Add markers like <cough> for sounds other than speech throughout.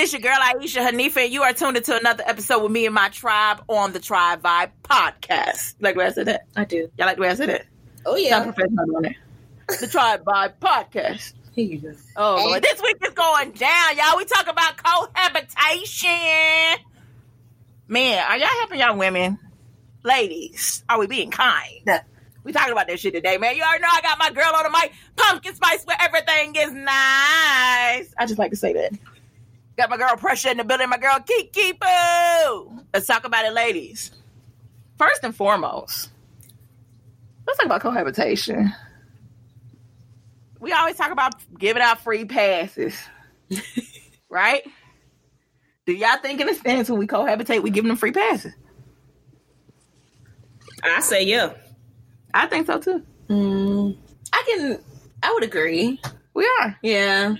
is your girl Aisha Hanifa, and you are tuned into another episode with me and my tribe on the Tribe Vibe podcast. Like the way I said that? I do. Y'all like the way I said it? Oh Sound yeah. professional on it. The Tribe Vibe podcast. Here you go. Oh, Lord. this week is going down, y'all. We talk about cohabitation. Man, are y'all helping y'all women? Ladies, are we being kind? We talking about this shit today, man. You already know I got my girl on the mic, pumpkin spice, where everything is nice. I just like to say that. Got my girl Pressure in the building, my girl Kiki Boo. Let's talk about it, ladies. First and foremost, let's talk about cohabitation. We always talk about giving out free passes, <laughs> right? Do y'all think in a sense when we cohabitate, we giving them free passes? I say yeah. I think so too. Mm, I can. I would agree. We are. Yeah.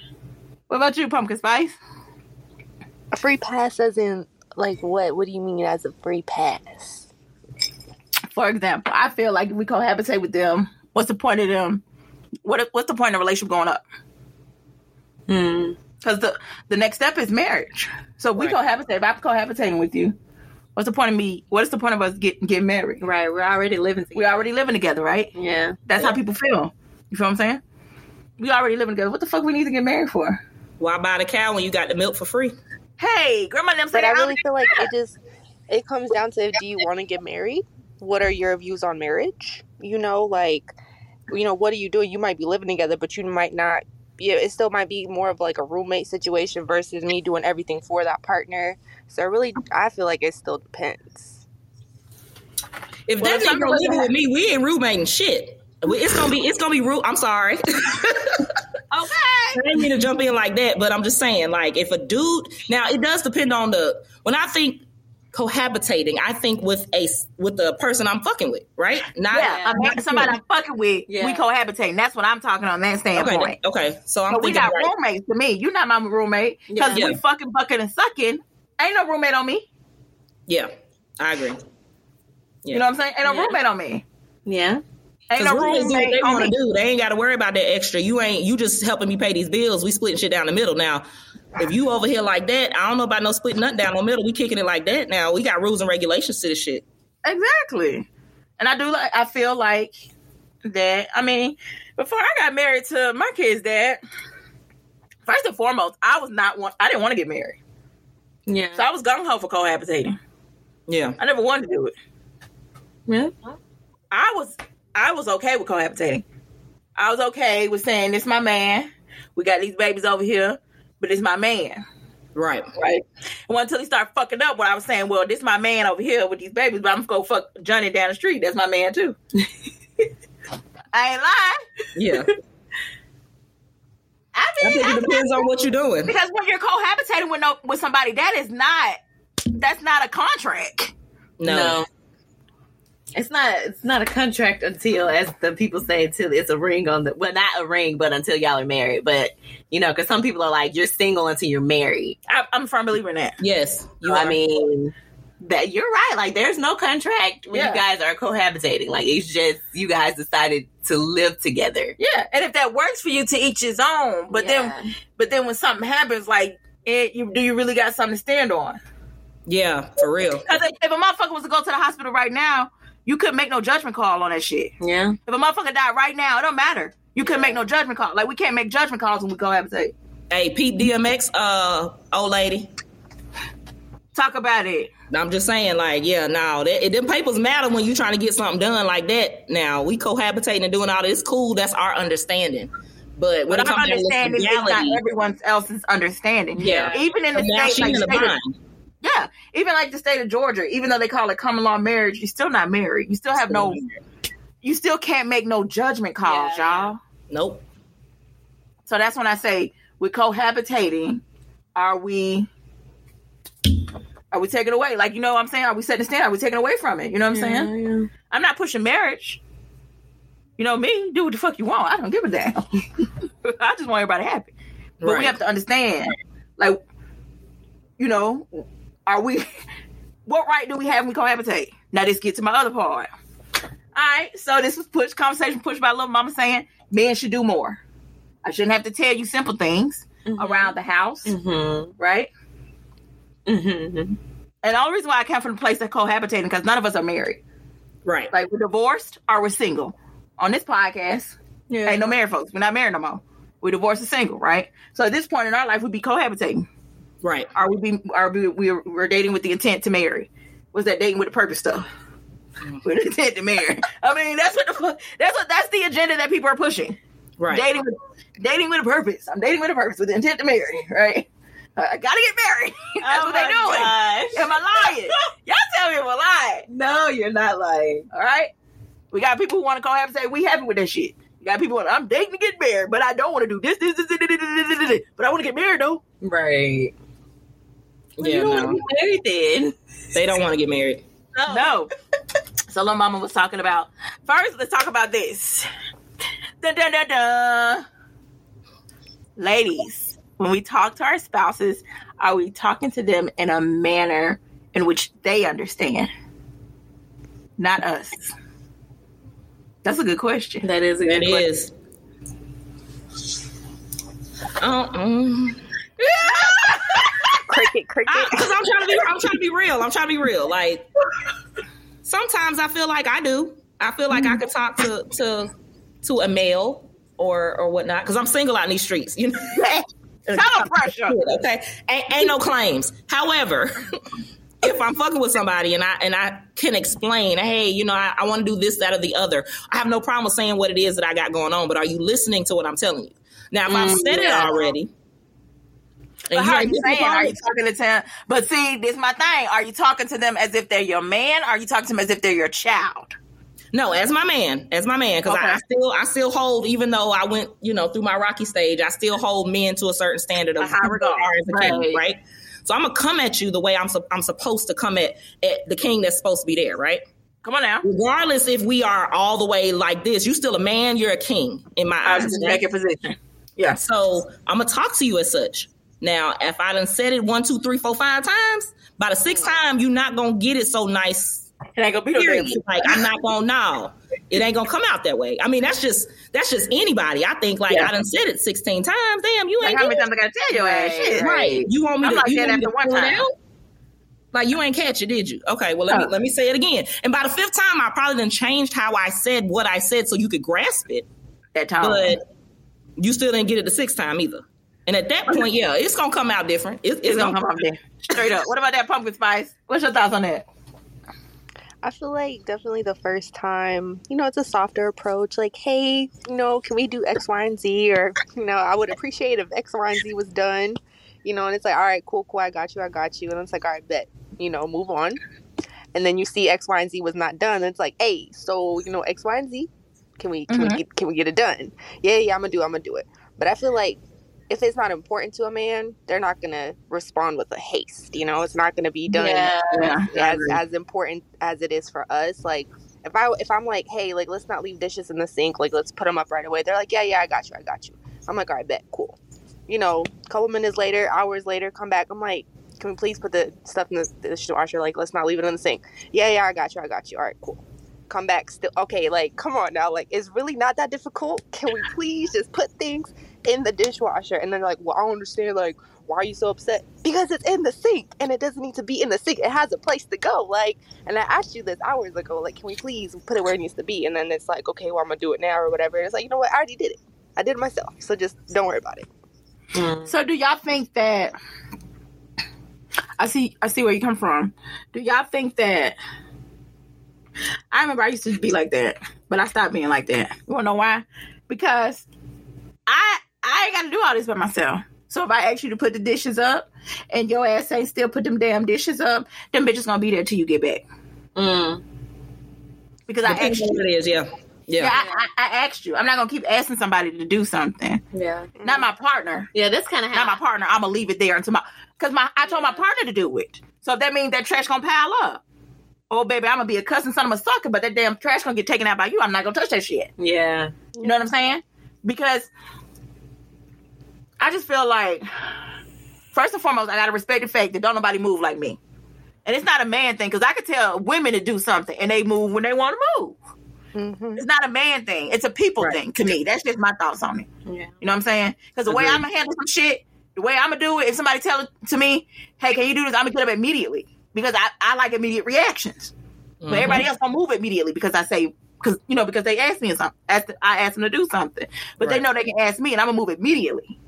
What about you, Pumpkin Spice? A free pass as in like what? What do you mean as a free pass? For example, I feel like if we cohabitate with them, what's the point of them? What what's the point of relationship going up? Hmm. Because the the next step is marriage. So we Right. cohabitate. If I'm cohabitating with you, what's the point of me? What is the point of us getting getting married? Right. We're already living Together. We're already living together, right? Yeah. That's how people feel. You feel what I'm saying? We already living together. What the fuck we need to get married for? Why buy the cow when you got the milk for free? Hey, grandma, them say But I I really feel like it just it comes down to do you want to get married? What are your views on marriage? You know, like you know, what are you doing? You might be living together, but you might not. Yeah, it still might be more of like a roommate situation versus me doing everything for that partner. So really, I feel like it still depends. If Well, that some nigga of living with me, we ain't roommating shit. It's gonna be it's gonna be rude. I'm sorry. <laughs> okay. I didn't mean to jump in like that, but I'm just saying, like, if a dude now it does depend on the when I think cohabitating, I think with a with the person I'm fucking with, right? Not Yeah, Yeah. I'm somebody I'm fucking with. Yeah. We cohabitating. That's what I'm talking on that okay, standpoint. okay. So I'm But we thinking got right. roommates to me. You're not my roommate because Yeah. we fucking bucking and sucking. Ain't no roommate on me. Yeah, I agree. You know what I'm saying? Ain't no Yeah. roommate on me. Yeah. Ain't no roommates do what they want to do. They ain't got to worry about that extra. You ain't. You just helping me pay these bills. We splitting shit down the middle now. If you over here like that, I don't know about no splitting nothing down the middle. We kicking it like that now. We got rules and regulations to this shit. Exactly. And I do like. I feel like that. I mean, before I got married to my kid's dad, first and foremost, I was not one. I didn't want to get married, Yeah. so I was gung ho for cohabitating. Yeah. I never wanted to do it. yeah. I was I was okay with cohabitating. I was okay with saying this my man. We got these babies over here, but it's my man, Right. right? And until he started fucking up, when I was saying, well, this my man over here with these babies, but I'm gonna go fuck Johnny down the street. That's my man too. <laughs> I ain't lying. Yeah. I <laughs> I mean, think I- it depends on what you're doing. because when you're cohabitating with no with somebody, that is not that's not a contract. No. It's not. It's not a contract until, as the people say, until it's a ring on the. Well, not a ring, but until y'all are married. But you know, because some people are like, you're single until you're married. I, I'm a firm believer in that. Yes. You So, I are. mean, that you're right. Like, there's no contract when Yeah. you guys are cohabitating. Like, it's just you guys decided to live together. Yeah, and if that works for you, to each his own. But then But then when something happens, like, it, you, do you really got something to stand on? yeah, for real. Because if, if a motherfucker was to go to the hospital right now, you couldn't make no judgment call on that shit. yeah, If a motherfucker died right now, it don't matter. You couldn't make no judgment call. Like we can't make judgment calls when we cohabitate. Hey, Pete DMX, uh, old lady. Talk about it. I'm just saying, like, yeah, now that it, them papers matter when you trying to get something done like that. Now we cohabitating and doing all this. Cool, that's our understanding. But when But it our comes down understanding is not everyone else's understanding. Yeah. Even in the now state, like in the state. Yeah, even like the state of Georgia, even though they call it common law marriage, you're still not married. You still have no, you still can't make no judgment calls, Yeah. y'all. Nope. So that's when I say we're cohabitating. Are we? Are we taking away? Like you know what I'm saying? Are we setting a stand? Are we taking away from it? You know what I'm saying? yeah. I'm not pushing marriage. You know me, do what the fuck you want. I don't give a damn. <laughs> I just want everybody happy. But we have to understand, like, you know, are we? <laughs> What right do we have when we cohabitate? Now let's get to my other part. All right, so this was push conversation pushed by little mama saying men should do more. I shouldn't have to tell you simple things Mhm. around the house, Mhm. right? Mm-hmm. And the only reason why I come from the place of cohabitating because none of us are married. Right. Like we're divorced or we're single. On this podcast, Yeah. ain't no married folks. We're not married no more. We're divorced and single, right? So at this point in our life, we'd be cohabitating. Right. Are we be are we we're, we're dating with the intent to marry? Was that dating with the purpose stuff? Mm. With the intent to marry. I mean, that's what the. That's what that's the agenda that people are pushing. Right. Dating with dating with a purpose. I'm dating with a purpose with the intent to marry, right? I gotta get married. <laughs> That's oh what they oh doing. Gosh. Am I lying? <laughs> Y'all tell me I'm lying. No, you're not lying. All right. We got people who want to call and say We happy with that shit. You got people. I'm dating to get married, but I don't want to do this, this, this, this, this, this, this, this, this. But I want to get married though. Right. Yeah, you don't no. want to be married then. They don't want to get married. No. <laughs> so little mama was talking about. First, let's talk about this. Dun, dun, dun, dun. Ladies, when we talk to our spouses, are we talking to them in a manner in which they understand? Not us. That's a good question. That is a good That question. is. Oh, mm. <laughs> Cricket, cricket. because I'm trying to be, I'm trying to be real. I'm trying to be real. Like sometimes I feel like I do. I feel like I could talk to to to a male or or whatnot because I'm single out in these streets. You know, <laughs> Tell pressure. okay, ain't, ain't no claims. However. <laughs> If I'm fucking with somebody and I and I can explain, hey, you know, I, I want to do this, that, or the other, I have no problem with saying what it is that I got going on. But are you listening to what I'm telling you? Now, if I've Mm, said yeah. it already, and how you saying? Are you talking to them? But see, this my thing. Are you talking to them as if they're your man? Are you talking to them as if they're your child? No, as my man, as my man, because I, Okay. I still, I still hold, even though I went, you know, through my rocky stage, I still hold men to a certain standard of high regard. a king, Right. right? So I'm gonna come at you the way I'm, sup- I'm supposed to come at, at the king that's supposed to be there, right? Come on now. Regardless if we are all the way like this, you still a man, you're a king in my I eyes. just right? make your position. Yeah. So I'm gonna talk to you as such. Now, if I done said it one, two, three, four, five times, by the sixth mm. time, you're not gonna get it so nice It ain't gonna be period. shit. Like I'm not gonna know. It ain't gonna come out that way. I mean, that's just that's just anybody. I think like Yeah. I done said it 16 times. Damn, you Like ain't how many times I gotta tell your ass Right, shit? right. You want me I'm to? like you want me after to one time. out? Like you ain't catch it, did you? Okay, well let me let me say it again. And by the fifth time, I probably done changed how I said what I said so you could grasp it. That time. But you still didn't get it the sixth time either. And at that point, yeah, it's gonna come out different. It's, it's gonna come up there. Straight up. What about that pumpkin spice? What's your thoughts on that? I feel like definitely the first time, you know, it's a softer approach. Like, hey, you know, can we do X, Y, and Z? Or, you know, I would appreciate if X, Y, and Z was done. You know, and it's like, all right, cool, cool, I got you, I got you. And it's like, all right, bet, you know, move on. And then you see X, Y, and Z was not done. And it's like, hey, so you know, X, Y, and Z, can we can Mhm. we get can we get it done? Yeah, yeah, I'm gonna do, it, I'm gonna do it. But I feel like if it's not important to a man, they're not gonna respond with a haste. You know, it's not gonna be done Yeah. Yeah. as as important as it is for us. Like if I if I'm like, hey, like let's not leave dishes in the sink, like let's put them up right away. They're like, yeah, yeah, I got you, I got you. I'm like, all right, bet, cool. You know, a couple minutes later, hours later, come back. I'm like, can we please put the stuff in the dishwasher? Like, let's not leave it in the sink. Yeah, yeah, I got you, I got you. All right, cool. Come back, still okay. Like, come on now, like it's really not that difficult. Can we please just put things in the dishwasher? And then like, well, I don't understand. Like, why are you so upset? Because it's in the sink and it doesn't need to be in the sink. It has a place to go. Like, and I asked you this hours ago. Like, can we please put it where it needs to be? And then it's like, okay, well, I'm gonna do it now or whatever. And it's like, you know what? I already did it. I did it myself. So just don't worry about it. So do y'all think that I see I see where you come from. Do y'all think that I remember I used to be like that, but I stopped being like that. You wanna know why? Because I I ain't gotta do all this by myself. So if I ask you to put the dishes up and your ass ain't still put them damn dishes up, them bitches gonna be there till you get back. Mm. Because I Depends asked you. it is, yeah. Yeah. Yeah, I, I, I asked you. I'm not gonna keep asking somebody to do something. Yeah. Not my partner. Yeah, that's kind of not my how. partner. I'm gonna leave it there until my because my I told my partner to do it. So that means that trash gonna pile up. Oh baby, I'm gonna be a cussing son of a sucker, but that damn trash gonna get taken out by you. I'm not gonna touch that shit. Yeah. You know what I'm saying? Because I just feel like first and foremost, I gotta respect the fact that don't nobody move like me. And it's not a man thing because I could tell women to do something and they move when they want to move. Mm-hmm. It's not a man thing. It's a people Right. thing to me. That's just my thoughts on it. Yeah. You know what I'm saying? Because the way I'm gonna handle some shit, The way I'm gonna do it, if somebody tell it to me, hey, can you do this? I'm gonna get up immediately because I, I like immediate reactions. But everybody else don't move immediately because I say because you know because they ask me something. Asked, I ask them to do something, but they know they can ask me and I'm gonna move immediately.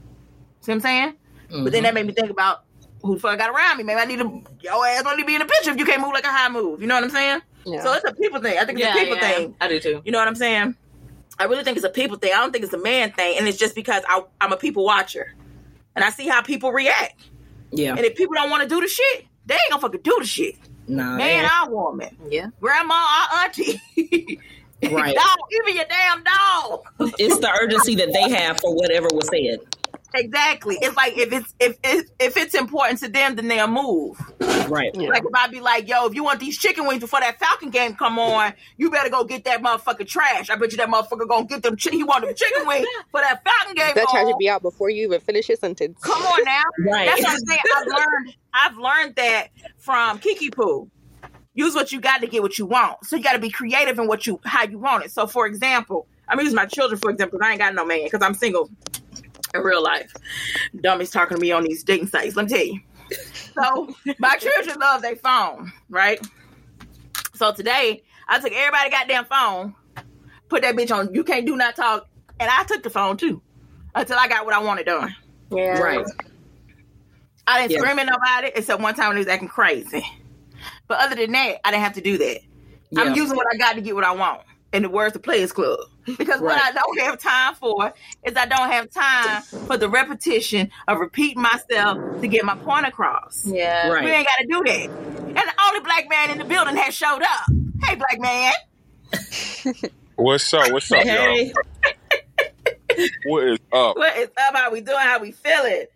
See what I'm saying? But Mm-hmm. then that made me think about who the fuck got around me. Maybe I need to your ass only be in the picture if you can't move like a high move. You know what I'm saying? Yeah. So it's a people thing. I think it's Yeah, a people yeah, thing. I do too. You know what I'm saying? I really think it's a people thing. I don't think it's a man thing, and it's just because I, I'm a people watcher, and I see how people react. Yeah. And if people don't want to do the shit, they ain't gonna fucking do the shit. Nah, Man yeah. or woman, Yeah. grandma or auntie, <laughs> Right. dog, even your damn dog. it's the urgency that they have for whatever was said. Exactly. It's like if it's if if, if it's important to them, then they'll move. Right. Yeah. Like if I be like, yo, if you want these chicken wings before that Falcon game come on, you better go get that motherfucking trash. I bet you that motherfucker gonna get them. Chi- he want them chicken wings for that Falcon game. that trash on. would be out before you even finish your sentence. Come on now. <laughs> Right. That's what I'm saying. I've learned I've learned that from Kiki Poo. Use what you got to get what you want. So you got to be creative in what you how you want it. So for example, I'm gonna my children for example. 'cause I ain't got no man because I'm single in real life. Dummies talking to me on these dating sites. Let me tell you. So my children love their phone, right? So today I took everybody goddamn phone, put that bitch on. You can't do not talk, and I took the phone too until I got what I wanted done. Yeah. Right. I didn't Yeah. scream at nobody except one time when he was acting crazy. But other than that, I didn't have to do that. Yeah. I'm using what I got to get what I want. In the words of Players Club. <laughs> Because what I don't have time for is I don't have time for the repetition of repeating myself to get my point across. Yeah. Right. We ain't got to do that. And the only black man in the building has showed up. Hey, black man. <laughs> What's up? What's up, y'all? What is up? What is up? How we doing? How we feeling?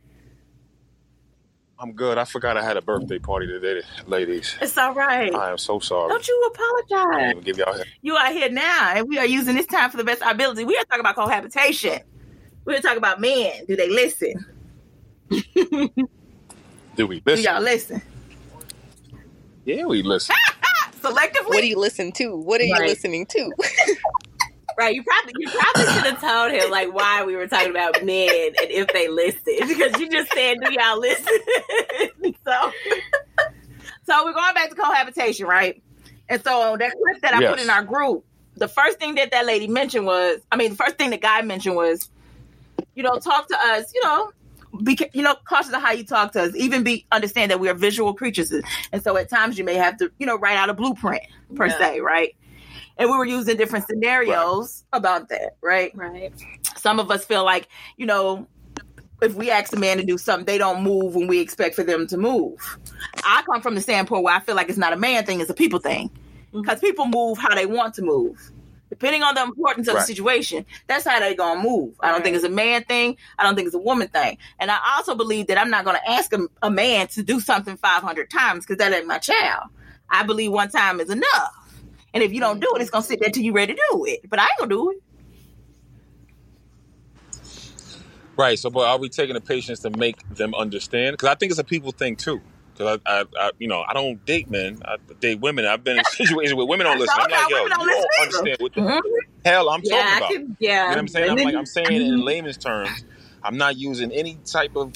I'm good. I forgot I had a birthday party today, ladies. It's all right. I am so sorry. Don't you apologize. didn't give y'all. You are here now, and we are using this time for the best of our ability. We are talking about cohabitation. We're talking about men. Do they listen? <laughs> Do we listen? Do y'all listen? Yeah, we listen. <laughs> Selectively? What do you listen to? What are you listening to? <laughs> Right. You probably you probably should have told him like why we were talking about men and if they listened because you just said do y'all listen. <laughs> so, so we're going back to cohabitation, right? And so that clip that I put in our group, the first thing that that lady mentioned was, I mean, the first thing the guy mentioned was, you know, talk to us, you know, be you know cautious of how you talk to us. Even be understand that we are visual creatures, and so at times you may have to, you know, write out a blueprint per Yeah. se, right? And we were using different scenarios about that, right? right. some of us feel like you know if we ask a man to do something they don't move when we expect for them to move. I come from the standpoint where i feel like it's not a man thing it's a people thing. Mm-hmm. Because people move how they want to move. Depending on the importance of Right. the situation that's how they're gonna move. I don't think it's a man thing i don't think it's a woman thing. And i also believe that i'm not gonna ask a, a man to do something 500 times because that ain't my child. I believe one time is enough and if you don't do it it's gonna sit there till you're ready to do it but i ain't gonna do it Right. So, but are we taking the patience to make them understand? Because I think it's a people thing too. Because I, I, I, you know, I don't date men. I date women. I've been in <laughs> situations where women don't listen. I'm like, yo, you don't understand what the Mhm. hell I'm Yeah, talking about. could, yeah. You know what I'm saying? I'm like, I'm saying it in layman's terms. I'm not using any type of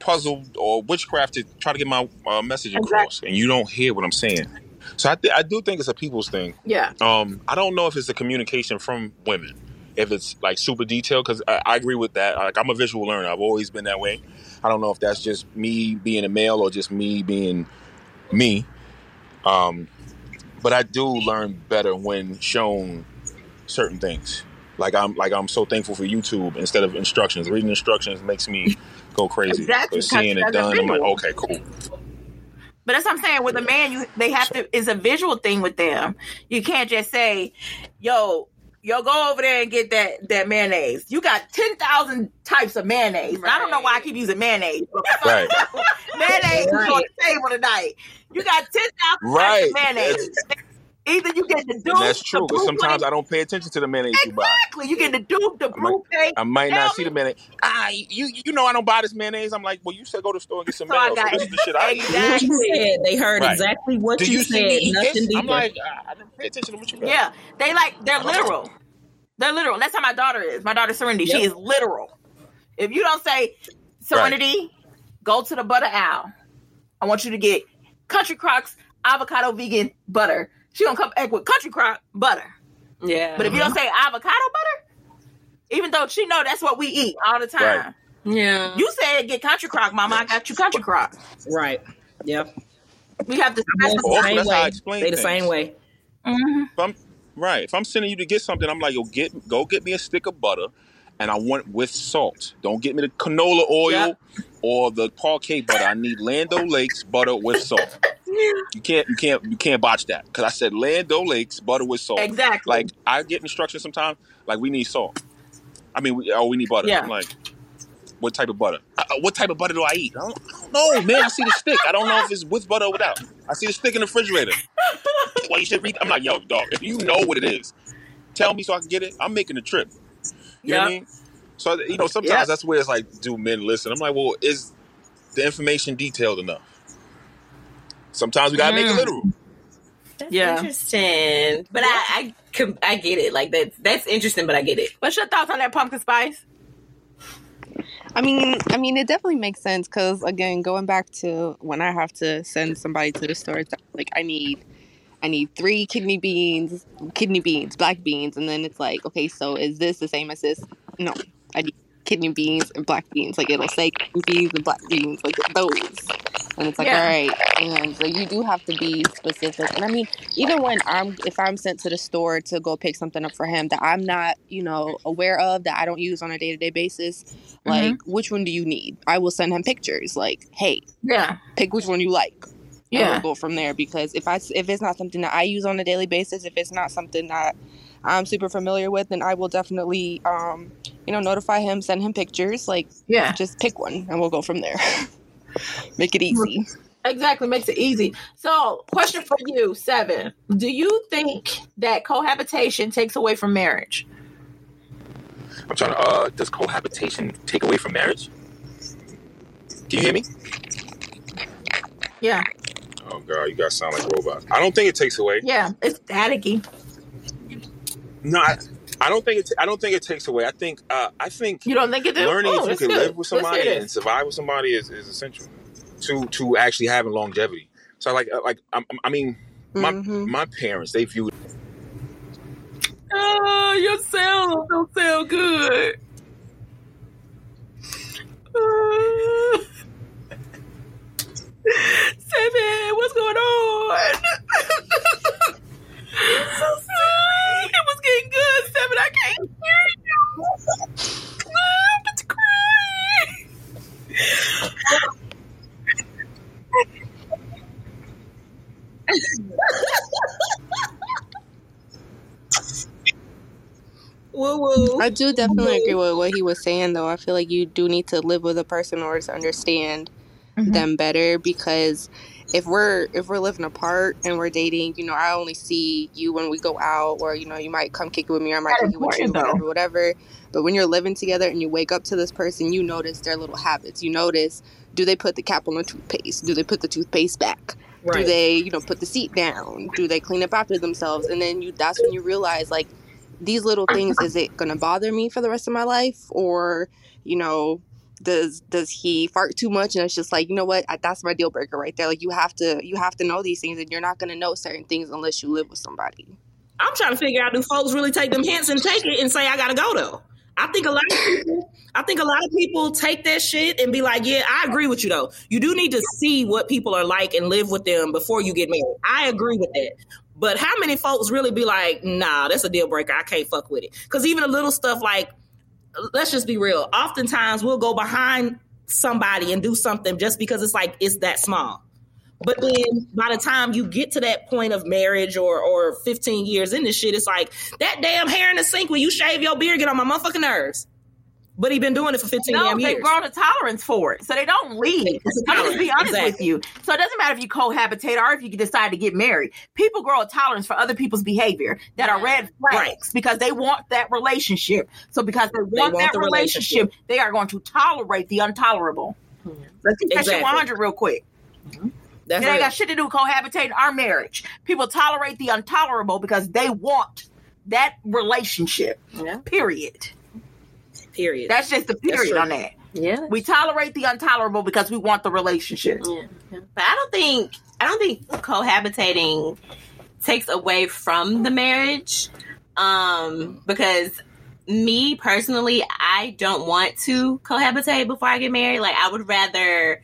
puzzle or witchcraft to try to get my uh, message across, and you don't hear what I'm saying. So I, th- I do think it's a people's thing. yeah Um, I don't know if it's a communication from women, if it's like super detailed, because I, I agree with that. Like I'm a visual learner. I've always been that way. I don't know if that's just me being a male or just me being me. Um, but I do learn better when shown certain things. Like I'm like I'm so thankful for YouTube instead of instructions. Reading instructions makes me go crazy. Exactly, But seeing it done, I'm like, okay, cool. But that's what I'm saying. With a man, you they have to. It's a visual thing with them. You can't just say, "Yo, yo, go over there and get that that mayonnaise." You got ten thousand types of mayonnaise. And I don't know why I keep using mayonnaise. Right. <laughs> mayonnaise is on the table tonight. You got ten thousand Right. types of mayonnaise. Either you get the dupe, And that's true. Because blue sometimes I don't pay attention to the mayonnaise you buy. exactly you get the dupe, the I might- blue paste. I might not see me. the mayonnaise. Ah, you you know I don't buy this mayonnaise. I'm like, well, you said go to the store and get some So I mayo. So got this is the shit I. Exactly. What you said, they heard Right. exactly what Do you, you said. Nothing deeper. I'm like, I didn't pay attention to what you got. Yeah, they like they're literal. They're literal. That's how my daughter is. My daughter Serenity. She is literal. If you don't say Serenity, go to the butter owl. I want you to get Country Crock's avocado vegan butter. She gonna come back with Country Crock butter. Yeah. But if you don't say avocado butter, even though she know that's what we eat all the time, Right. yeah. you said get Country Crock, Mama. I got you Country Crock. Right. Yep. We have to They specify. the Also, same that's how I way. explain They the things. same way. Mhm. If I'm right, if I'm sending you to get something, I'm like, yo, get go get me a stick of butter, and I want it with salt. Don't get me the canola oil Yep. or the Parkay butter. I need Land O'Lakes butter with salt. You can't, you can't, you can't botch that because I said Land O'Lakes butter with salt. Exactly. Like I get instructions sometimes, like we need salt. I mean, we, oh, we need butter. Yeah. I'm like, what type of butter? Uh, what type of butter do I eat? I don't, I don't know, man. I see the stick. I don't know if it's with butter or without. I see the stick in the refrigerator. well, you should read. I'm like, yo, dog. If you know what it is, tell me so I can get it. I'm making the trip. You know what I mean? So you know, sometimes Yep. that's where it's like, do men listen? I'm like, well, is the information detailed enough? Sometimes we gotta make it Mm. literal. That's Yeah. interesting. But I, I, I get it. Like that's that's interesting, but I get it. What's your thoughts on that pumpkin spice? I mean, I mean, it definitely makes sense because again, going back to when I have to send somebody to the store, like I need, I need three kidney beans, kidney beans, black beans, and then it's like, okay, so is this the same as this? No, I need kidney beans and black beans. Like it'll say kidney beans and black beans, like those. And it's like, Yeah. all right, and so you do have to be specific. And I mean, even when I'm, if I'm sent to the store to go pick something up for him that I'm not, you know, aware of, that I don't use on a day to day basis, like which one do you need? I will send him pictures. Like, hey, Yeah. pick which one you like. Yeah. we'll go from there because if I if it's not something that I use on a daily basis, if it's not something that I'm super familiar with, then I will definitely, um, you know, notify him, send him pictures. Like, Yeah. just pick one, and we'll go from there. <laughs> Make it easy. Exactly. Makes it easy. So, question for you, Seven. Do you think that cohabitation takes away from marriage? I'm trying to. Uh, does cohabitation take away from marriage? Can you hear me? Yeah. Oh god, you guys sound like robots. I don't think it takes away. Yeah. It's staticky. No, I, I don't think it. I don't think it takes away. I think. Uh, I think You don't think it do? learning Oh, if you can good. live with somebody and survive with somebody is, is essential to to actually having longevity. So like uh, like I, I mean my Mhm. my parents they viewed Oh, your sound don't sound good. <laughs> Uh, Seven, what's going on? so sorry. It was getting good, Seven. I can't hear you. I'm about to cry. Woo woo. I do definitely agree with what he was saying, though. I feel like you do need to live with a person in order to understand Mhm. them better because if we're if we're living apart and we're dating, you know, I only see you when we go out, or you know, you might come kick it with me, or I might kick it with you, whatever, whatever. But when you're living together and you wake up to this person, you notice their little habits. You notice do they put the cap on the toothpaste? Do they put the toothpaste back? Do they, you know, put the seat down? Do they clean up after themselves? And then you that's when you realize like these little things is it going to bother me for the rest of my life or, you know, does does he fart too much and it's just like, you know what? I, that's my deal breaker right there. Like you have to you have to know these things and you're not going to know certain things unless you live with somebody. I'm trying to figure out do folks really take them hints and take it and say I gotta go though. I think a lot of people I think a lot of people take that shit and be like, Yeah, I agree with you though. You do need to see what people are like and live with them before you get married. I agree with that. But how many folks really be like, nah, that's a deal breaker. I can't fuck with it. Cause even a little stuff like let's just be real. Oftentimes we'll go behind somebody and do something just because it's like it's that small. But then by the time you get to that point of marriage or or 15 years in this shit, it's like that damn hair in the sink when you shave your beard get on my motherfucking nerves. But he been doing it for 15 No, damn they've years. grown a tolerance for it, so they don't leave. I'm just be honest with you. So it doesn't matter if you cohabitate or if you decide to get married. People grow a tolerance for other people's behavior that are red flags Right. because they want that relationship. So because they want, want that the relationship, relationship. they are going to tolerate the intolerable. Hmm. Let's keep that shit 100 real quick. Mm-hmm. That's It ain't got shit to do with cohabitating our marriage. People tolerate the intolerable because they want that relationship. Yeah. Period. Period. That's just the period on that. Yeah. We tolerate the intolerable because we want the relationship. Yeah. But I don't think I don't think cohabitating takes away from the marriage. Um, because me personally, I don't want to cohabitate before I get married. Like I would rather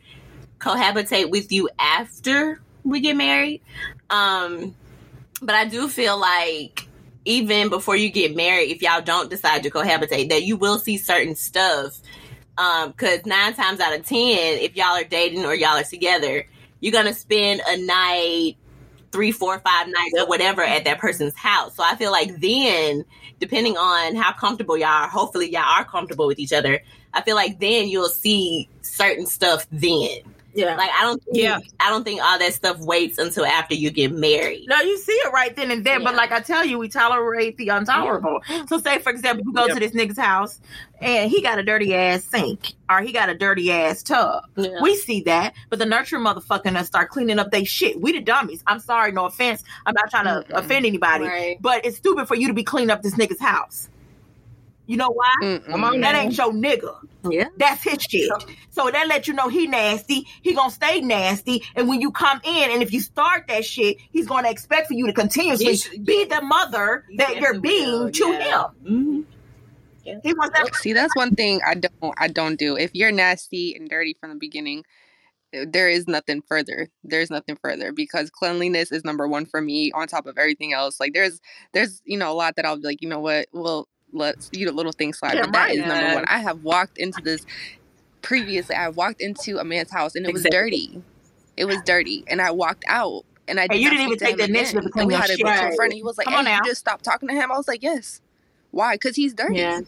cohabitate with you after we get married. Um, but I do feel like even before you get married, if y'all don't decide to cohabitate, that you will see certain stuff. Um, cause nine times out of ten, if y'all are dating or y'all are together, you're gonna spend a night, three, four, five nights or whatever at that person's house. So I feel like then, depending on how comfortable y'all are, hopefully y'all are comfortable with each other. I feel like then you'll see certain stuff then. Yeah. Like I don't think, Yeah. I don't think all that stuff waits until after you get married. No, you see it right then and there. But like I tell you, we tolerate the intolerable. So say for example, you go Yep. to this nigga's house and he got a dirty ass sink or he got a dirty ass tub. Yeah. We see that, but the nurturing motherfucker and us start cleaning up they shit. We the dummies. I'm sorry, no offense. I'm not trying to Mm-mm. offend anybody, Right. but it's stupid for you to be cleaning up this nigga's house. You know why? Mm-mm. That ain't your nigga. Yeah. That's his shit. So that let you know he nasty. He gonna stay nasty. And when you come in, and if you start that shit, he's gonna expect for you to continuously He should- be the mother that you're being will, to yeah. him. Mhm. He wants that. See, that's one thing I don't I don't do. If you're nasty and dirty from the beginning, eh, there is nothing further. There's nothing further because cleanliness is number one for me on top of everything else. Like there's there's you know a lot that I'll be like, you know what, well let's you know little things slide. Yeah, but that is right. number one. I have walked into this previously. I walked into a man's house and it was Exactly. dirty. It was dirty, and I walked out. And I did And you didn't even take the initiative to And clean we your had a shit. mutual friend. And he was like, Come "Hey, on now. you just stopped talking to him." I was like, "Yes." Why? Because he's dirty. Yeah.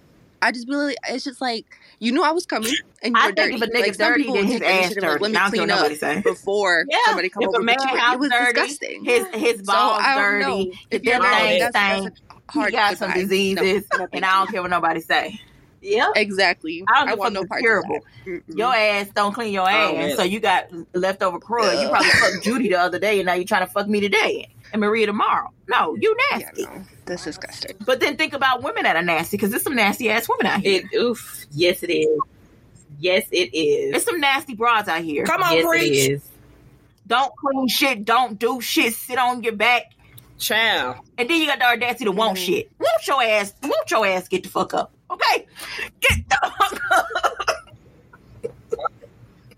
I just really, it's just like you knew I was coming and you I were dirty. if a nigga like some dirty, people then his ass initiative, like, let me clean up before Yeah. somebody come If over. a man house it was dirty, disgusting. his his so balls don't dirty, if if you're married, things that's, that's stink, a hard he got some goodbye. diseases, <laughs> No, no, and I don't care what nobody say. Yep. Exactly. I don't I give a want no part it's curable. Mm-mm. Your ass don't clean your oh, ass, man. so you got leftover crud. You probably fucked Judy the other day, and now you're trying to fuck me today and Maria tomorrow. No, you Yeah, nasty. no, that's disgusting. But then think about women that are nasty, because there's some nasty ass women out here. It oof. Yes it is. Yes it is. There's some nasty broads out here. Come on, yes preach. it is. Don't clean shit, don't do shit, sit on your back, Child. and then you got the audacity to want Mm-hmm. shit. Won't your ass, won't your ass get the fuck up. Okay? Get the fuck up.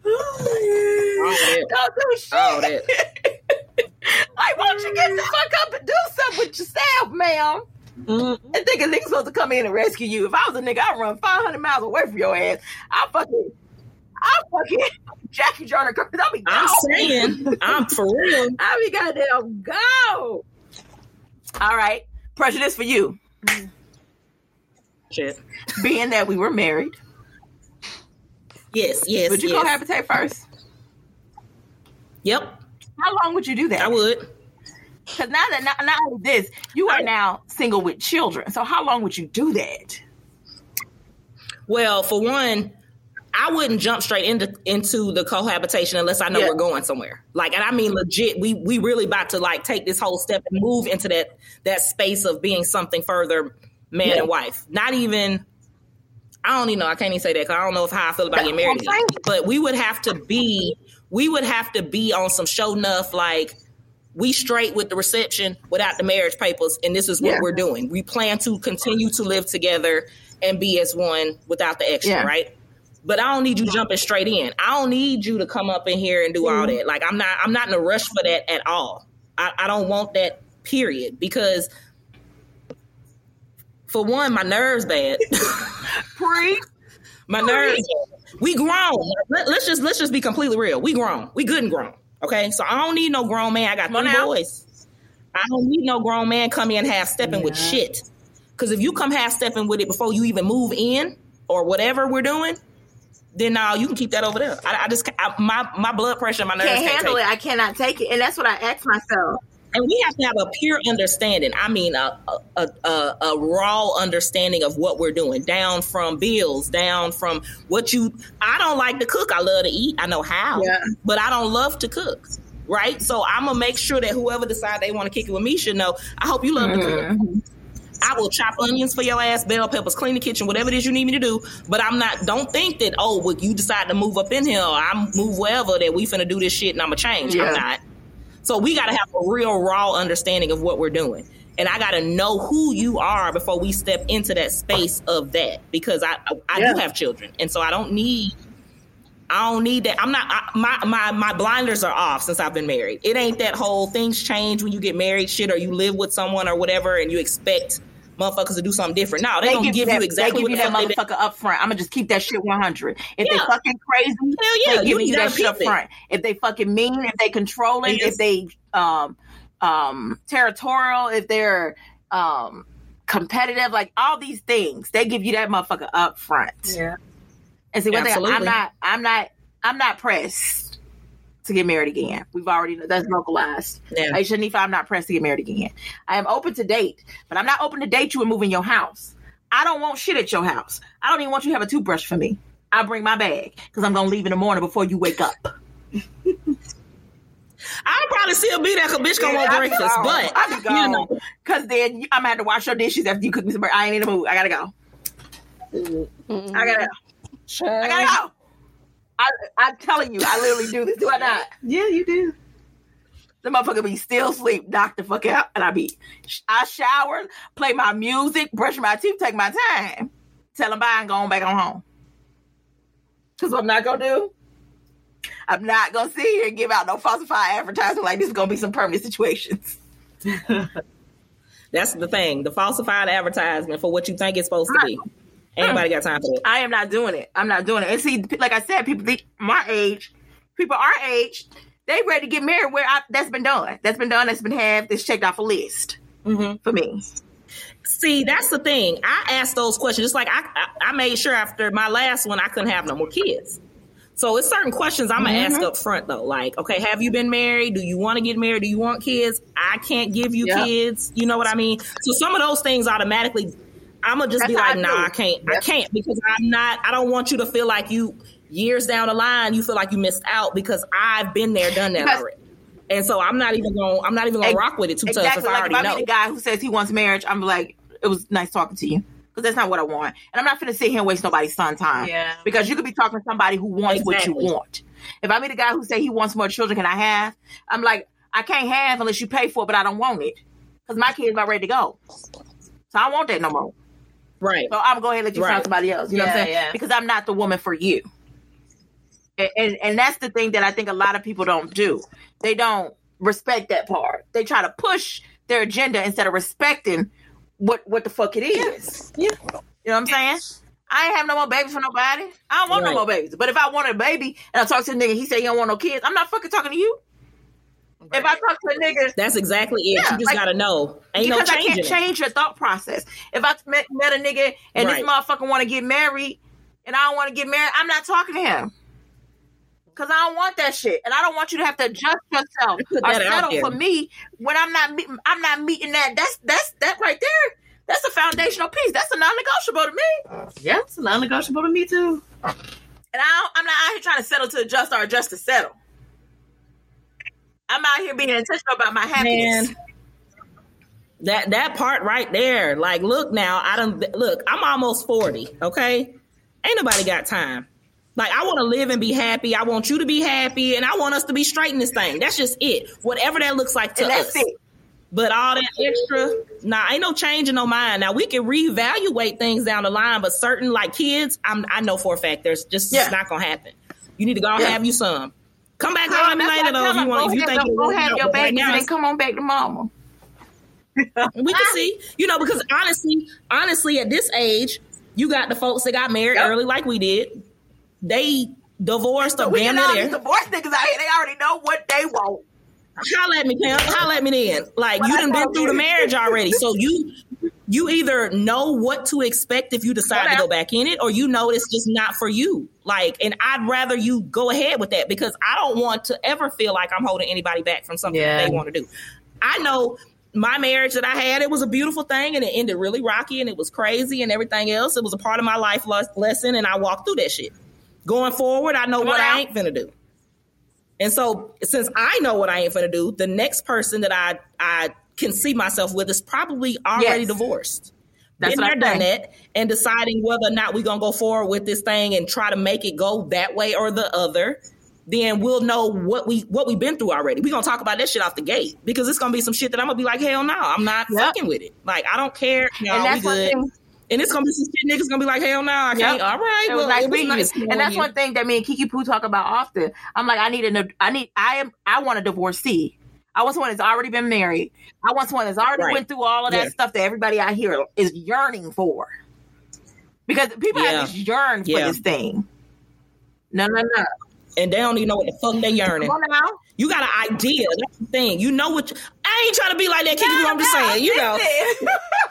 Don't shit. All that. <laughs> like, won't you get the fuck up and do something with yourself, ma'am? Mm, And think a nigga supposed to come in and rescue you. If I was a nigga, I'd run 500 miles away from your ass. I fucking, I fucking <laughs> Jackie Joyner Curtis. I'll be I'm saying, I'm for real. <laughs> I'll be goddamn go. All right. Prejudice for you. Shit. Being that we were married, Yes, yes, would you yes. cohabitate first? Yep, How long would you do that? I would. Because now that not, not only this, you are now single with children. So how long would you do that? Well, for one, I wouldn't jump straight into into the cohabitation unless I know Yeah. we're going somewhere. Like, and I mean legit. We we really about to like take this whole step and move into that that space of being something further, man Yeah. and wife. Not even. I don't even know. I can't even say that because I don't know if how I feel about getting married. what I'm saying. yet. But we would have to be. We would have to be on some show enough like we straight with the reception without the marriage papers, and this is what Yeah. we're doing. We plan to continue to live together and be as one without the extra, right? But I don't need you jumping straight in. I don't need you to come up in here and do all Mm-hmm. that. Like I'm not I'm not in a rush for that at all. I, I don't want that period because for one, my nerves bad. <laughs> Pre my nerves we grown. Let, us just let's just be completely real. We grown. We good and grown. Okay. So I don't need no grown man. I got three now. boys. I don't need no grown man come in half stepping with shit. Because if you come half stepping with it before you even move in or whatever we're doing, then now you can keep that over there. I, I just I, my my blood pressure, my nerves can't can't, handle take it. I cannot take it. And that's what I ask myself. and we have to have a pure understanding. I mean, a a, a a raw understanding of what we're doing, down from bills, down from what you. I don't like to cook. I love to eat. I know how, Yeah. but I don't love to cook. Right, so I'm gonna make sure that whoever decides they want to kick it with me should know. I hope you love to cook. Mm-hmm. I will chop onions for your ass, bell peppers, clean the kitchen, whatever it is you need me to do. But I'm not. Don't think that oh, well, you decide to move up in here, I move wherever that we finna do this shit and I'ma change. Yeah. I'm not. So we got to have a real raw understanding of what we're doing. And I got to know who you are before we step into that space of that because I I Yeah. do have children. And so I don't need I don't need that. I'm not I, my my my blinders are off since I've been married. It ain't that whole things change when you get married shit or you live with someone or whatever and you expect motherfuckers to do something different. No, they, They gonna give, give that, you exactly they give you what that they motherfucker up front. I'm gonna just keep that shit 100. If they fucking crazy, Hell yeah, they you giving you that shit up peep it. If they fucking mean, if they controlling, Yes. if they um um territorial, if they're um competitive, like all these things, they give you that motherfucker up front. Yeah. And see, one thing I'm not, I'm not, I'm not pressed to get married again. We've already that's localized. Yeah. Hey, Shanifa, I'm not pressed to get married again. I am open to date, but I'm not open to date you and move in your house. I don't want shit at your house. I don't even want you to have a toothbrush for me. I'll bring my bag because I'm gonna leave in the morning before you wake up. <laughs> I'll probably still be there because bitch gonna want I be breakfast. gone. But I'll be you gone. know, Cause then I'm gonna have to wash your dishes after you cook me some. bread. I ain't in the mood. I gotta go. I gotta. go. I gotta go. I, I'm telling you, I literally do this. Do I not? Yeah, you do. The motherfucker be still asleep, knock the fuck out, and I be, I shower, play my music, brush my teeth, take my time, tell him bye and go on back on home. Cause what I'm not gonna do, I'm not gonna sit here and give out no falsified advertisement like this is gonna be some permanent situations. <laughs> that's the thing. The falsified advertisement for what you think it's supposed to be. Ain't nobody got time for that. I am not doing it. I'm not doing it. And see, like I said, people think my age, people our age, they ready to get married. Where I, that's been done. That's been done. That's been had. That's checked off a list Mm-hmm. for me. See, that's the thing. I asked those questions. Just like I, I, I made sure after my last one, I couldn't have no more kids. So it's certain questions I'm gonna ask up front though. Like, okay, have you been married? Do you want to get married? Do you want kids? I can't give you Yeah. kids. You know what I mean? So some of those things automatically, I'm gonna just That's be like, I nah, do. I can't. I can't because I'm not. I don't want you to feel like you years down the line you feel like you missed out because I've been there, done that already. And so I'm not even going. to I'm not even to rock with it too tough Exactly. if I Like already if I know. meet a guy who says he wants marriage, I'm like, it was nice talking to you. Because that's not what I want. And I'm not going to sit here and waste nobody's son time. Yeah. Because you could be talking to somebody who wants what you want. If I meet a guy who say he wants more children, can I have? I'm like, I can't have unless you pay for it, but I don't want it. Because my kid's about ready to go. So I don't want that no more. Right. So I'm going to go ahead and let you Right. find somebody else. You know what I'm saying? yeah. Because I'm not the woman for you. And, and and that's the thing that I think a lot of people don't do. They don't respect that part. They try to push their agenda instead of respecting what what the fuck it is. Yeah. You know what I'm saying? I ain't have no more babies for nobody. I don't want Right. no more babies. But if I wanted a baby and I talk to a nigga, he say he don't want no kids. I'm not fucking talking to you. If I talk to a nigga That's exactly it. Yeah, you just like- gotta know. Ain't because no I can't it. change your thought process. If I met, met a nigga and Right. this motherfucker want to get married and I don't want to get married, I'm not talking to him. Cause I don't want that shit, and I don't want you to have to adjust yourself or settle for me when I'm not meeting. I'm not meeting that. That's that's that right there. That's a foundational piece. That's a non-negotiable to me. Yeah, it's non-negotiable to me too. And I don't, I'm not out here trying to settle to adjust or adjust to settle. I'm out here being intentional about my happiness. Man. That that part right there, like, look now, I don't look. I'm almost forty. Okay, ain't nobody got time. Like, I want to live and be happy. I want you to be happy, and I want us to be straight in this thing. That's just it. Whatever that looks like to us. it. But all that extra, nah, ain't no change in no mind. Now we can reevaluate things down the line, but certain like kids, I'm I know for a fact there's just Yeah. it's not gonna happen. You need to go Yeah. have you some. Come back home later though if you want. If you think go, you go want have your now, and then come on back to mama. we can see, you know, because honestly, honestly, at this age, you got the folks that got married Yep. early, like we did. They divorced or damn near these there. divorce niggas out here. They already know what they want. Holla at me, Pam. Holla at me then. Like Well, you done been through the marriage already, so you you either know what to expect if you decide to go back in it, or you know it's just not for you. Like, and I'd rather you go ahead with that because I don't want to ever feel like I'm holding anybody back from something Yeah. that they want to do. I know my marriage that I had, it was a beautiful thing and it ended really rocky and it was crazy and everything else. It was a part of my life lesson and I walked through that shit. Going forward, I know Come what I ain't gonna do. And so since I know what I ain't gonna do, the next person that I I can see myself with is probably already Yes. divorced. That's Been what there, done that, and deciding whether or not we're gonna go forward with this thing and try to make it go that way or the other. Then we'll know what we what we've been through already. We're gonna talk about that shit off the gate because it's gonna be some shit that I'm gonna be like, hell no, I'm not Yep. fucking with it. Like I don't care. No, and that's one good. thing. And it's gonna be some shit niggas gonna be like, hell no, I can't. Yep. All right, It was well, nice nice And that's you. one thing that me and Kiki Poo talk about often. I'm like, I need an, I need, I am, I want a divorcee. I want someone that's already been married. I want someone that's already Right. went through all of that Yeah. stuff that everybody out here is yearning for. Because people Yeah. have this yearn for Yeah. this thing. No, no, no. and they don't even know what the fuck they yearning. Come on now. You got an idea. That's the thing. You know what? You, I ain't trying to be like that, Kiki. Poo, I'm just saying. You know,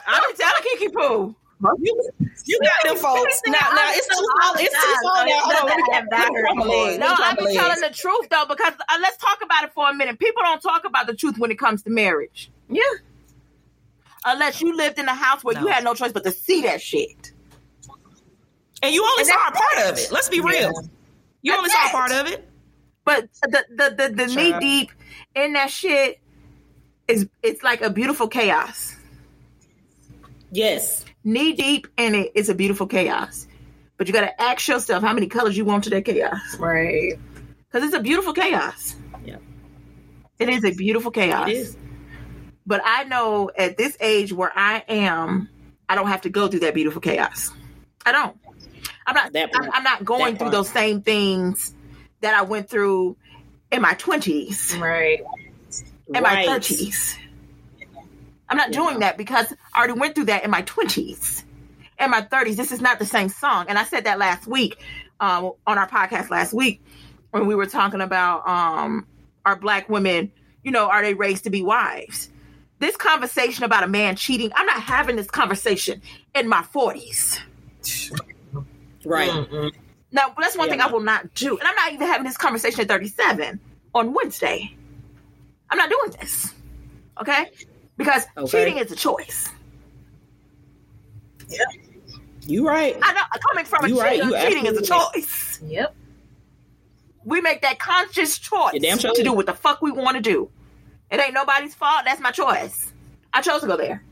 I'm just telling Kiki Poo. You, you got them <laughs> folks. Now, now it's too long. It's too long now. Hold on, let me I have not let me heard drop my before. legs. No, Let me drop I'm telling the truth though, because uh, let's talk about it for a minute. People don't talk about the truth when it comes to marriage. Yeah. Unless you lived in a house where you had no choice but to see that shit. And you only And saw a part of it. Let's be real. You That's only saw a part of it. But the the the, the knee deep in that shit is it's like a beautiful chaos. Yes. Knee deep in it is a beautiful chaos. But you gotta ask yourself how many colors you want to that chaos. Right. Because it's a beautiful chaos. Yeah. It is a beautiful chaos. It is. But I know at this age where I am, I don't have to go through that beautiful chaos. I don't. I'm not. That I'm. I'm not going That through those same things that I went through in my twenties, Right. in Right. my thirties. I'm not doing that because I already went through that in my twenties, in my thirties. This is not the same song, and I said that last week um, on our podcast last week when we were talking about um, are black women, you know, are they raised to be wives? This conversation about a man cheating, I'm not having this conversation in my 40s. Right. Mm-mm. Now, that's one Yeah. thing I will not do. And I'm not even having this conversation at 37 on Wednesday. I'm not doing this. Okay? Because Okay. cheating is a choice. You right. I know coming from a You right. cheater, You cheating is a absolutely choice. Yep. We make that conscious choice damn sure. to do what the fuck we want to do. It ain't nobody's fault. That's my choice. I chose to go there.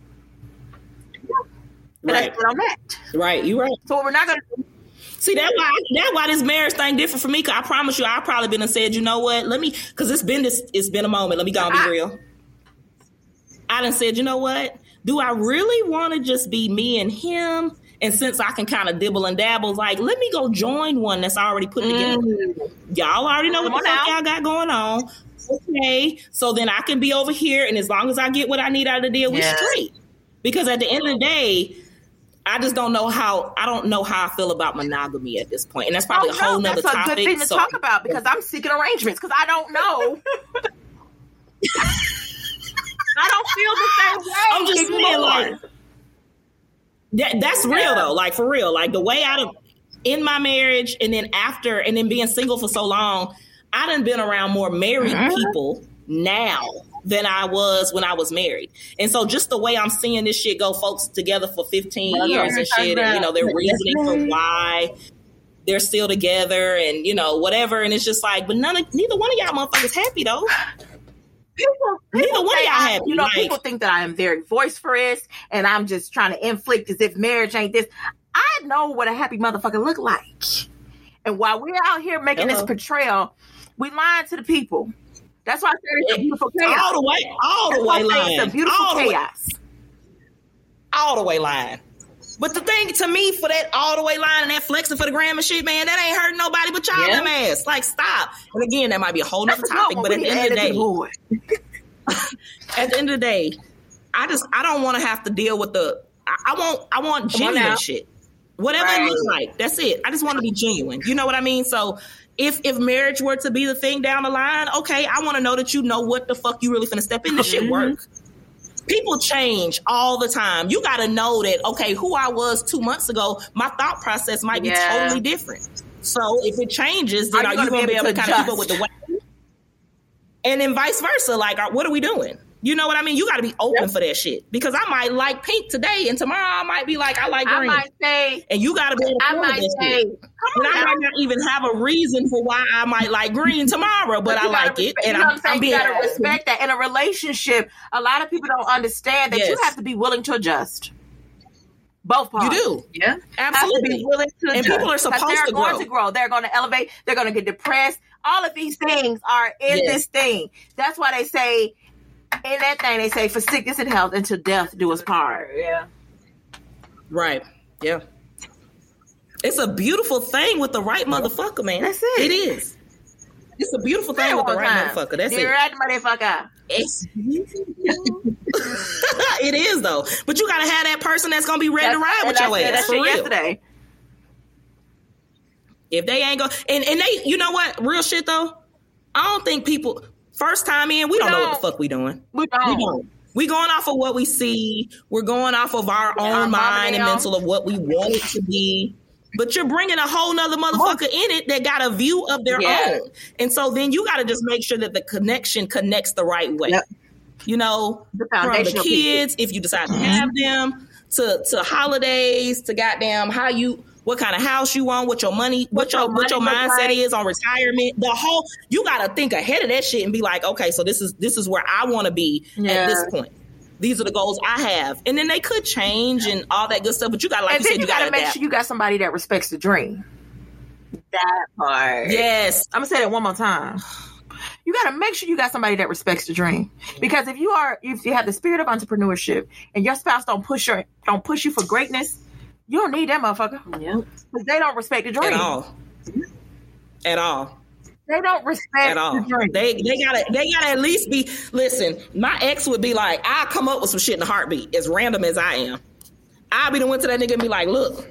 And Right. that's what I'm at. Right. You right. So what we're not gonna do See that why that why this marriage thing different for me. Cause I promise you, I probably been and said, you know what? Let me, cause it's been this, it's been a moment. Let me go and be Ah. real. I done said, you know what? Do I really want to just be me and him? And since I can kind of dibble and dabble, like let me go join one that's already put together. Mm. Y'all already know what Come the fuck now. y'all got going on. Okay, so then I can be over here, and as long as I get what I need out of the deal, we Yeah. straight. Because at the end of the day, I just don't know how I don't know how I feel about monogamy at this point, and that's probably Oh, a whole no, nother that's a topic. good thing to so- talk about because I'm seeking arrangements because I don't know. <laughs> I don't feel the same <laughs> way. I'm just saying, anymore. like that. That's real though, like for real. Like the way out of in my marriage, and then after, and then being single for so long, I done been around more married Mm-hmm. people now than I was when I was married. And so just the way I'm seeing this shit go, folks together for 15 Well, years and shit, and you know, their reasoning for why they're still together and you know, whatever. And it's just like, but none of neither one of y'all motherfuckers happy though. People, Neither one of y'all happy. You know, Like- people think that I am very boisterous and I'm just trying to inflict as if marriage ain't this. I know what a happy motherfucker look like. And while we're out here making this portrayal, we lying to the people. That's why I said it's a beautiful chaos. All the way, all the That's way lying. it's a beautiful all the way, chaos. all the way lying. But the thing to me for that all the way line and that flexing for the gram and shit, man, that ain't hurting nobody but y'all Yeah. them ass. Like, stop. And again, that might be a whole nother topic, one. but at the end of the add it to day, <laughs> at the end of the day, I just I don't want to have to deal with the. I, I want I want Come genuine shit. Whatever it looks like, that's it. I just want to be genuine. You know what I mean? So if if marriage were to be the thing down the line, okay, I want to know that you know what the fuck you really finna step in. This shit Mm-hmm. work. People change all the time. You got to know that okay, who I was two months ago, my thought process might be Yeah. totally different. So if it changes, then Are you you gonna be able able to to kind of keep up with the way? And then vice versa. Like, what are we doing? You know what I mean? You got to be open for that shit because I might like pink today, and tomorrow I might be like, I like I green, might say, and you got to be. Able to I might that say, shit. and I might not even have a reason for why I might like green tomorrow, but, I you gotta like it, and you know I'm, what I'm saying? I'm being you gotta respect that. In a relationship, a lot of people don't understand that you have to be willing to adjust. Both You do Yeah. have to be absolutely, willing to and adjust. people are 'Cause supposed they're to going grow. to grow. They're going to elevate. They're going to get depressed. All of these things are in Yes. this thing. That's why they say in that thing they say for sickness and health until death do us part. Yeah. Right? Yeah. It's a beautiful thing with the right motherfucker, man. That's it. It is. It's a beautiful thing with the right time. motherfucker. That's the it. right motherfucker. It's <laughs> it is though, but you gotta have that person that's gonna be ready to ride with I your said ass that for real. yesterday. If they ain't go, and and they, you know what, real shit though. I don't think people first time in, we don't know what the fuck we doing. We don't. We don't. We going off of what we see. We're going off of our Yeah, own mind and mental of what we want it to be. But you're bringing a whole nother motherfucker in it that got a view of their Yeah. own. And so then you got to just make sure that the connection connects the right way. Yep. You know, The from the kids, if you decide to have them, to to holidays, to goddamn how you what kind of house you want, what your money, what, What your your what your mindset like. is on retirement. The whole you got to think ahead of that shit and be like, okay, so this is this is where I want to be Yeah. at this point. These are the goals I have, and then they could change and all that good stuff. But you gotta like and you then said, you you got got to to make adapt. sure you got somebody that respects the dream. That part. yes, I'm gonna say that one more time. <sighs> You got to make sure you got somebody that respects the dream, because if you are, if you have the spirit of entrepreneurship, and your spouse don't push your, don't push you for greatness, you don't need that motherfucker Yep. because they don't respect the dream. at all, at all. They don't respect at all. the dream. They they gotta they gotta at least be listen, my ex would be like, I'll come up with some shit in a heartbeat, as random as I am. I'll be the one to that nigga and be like, look,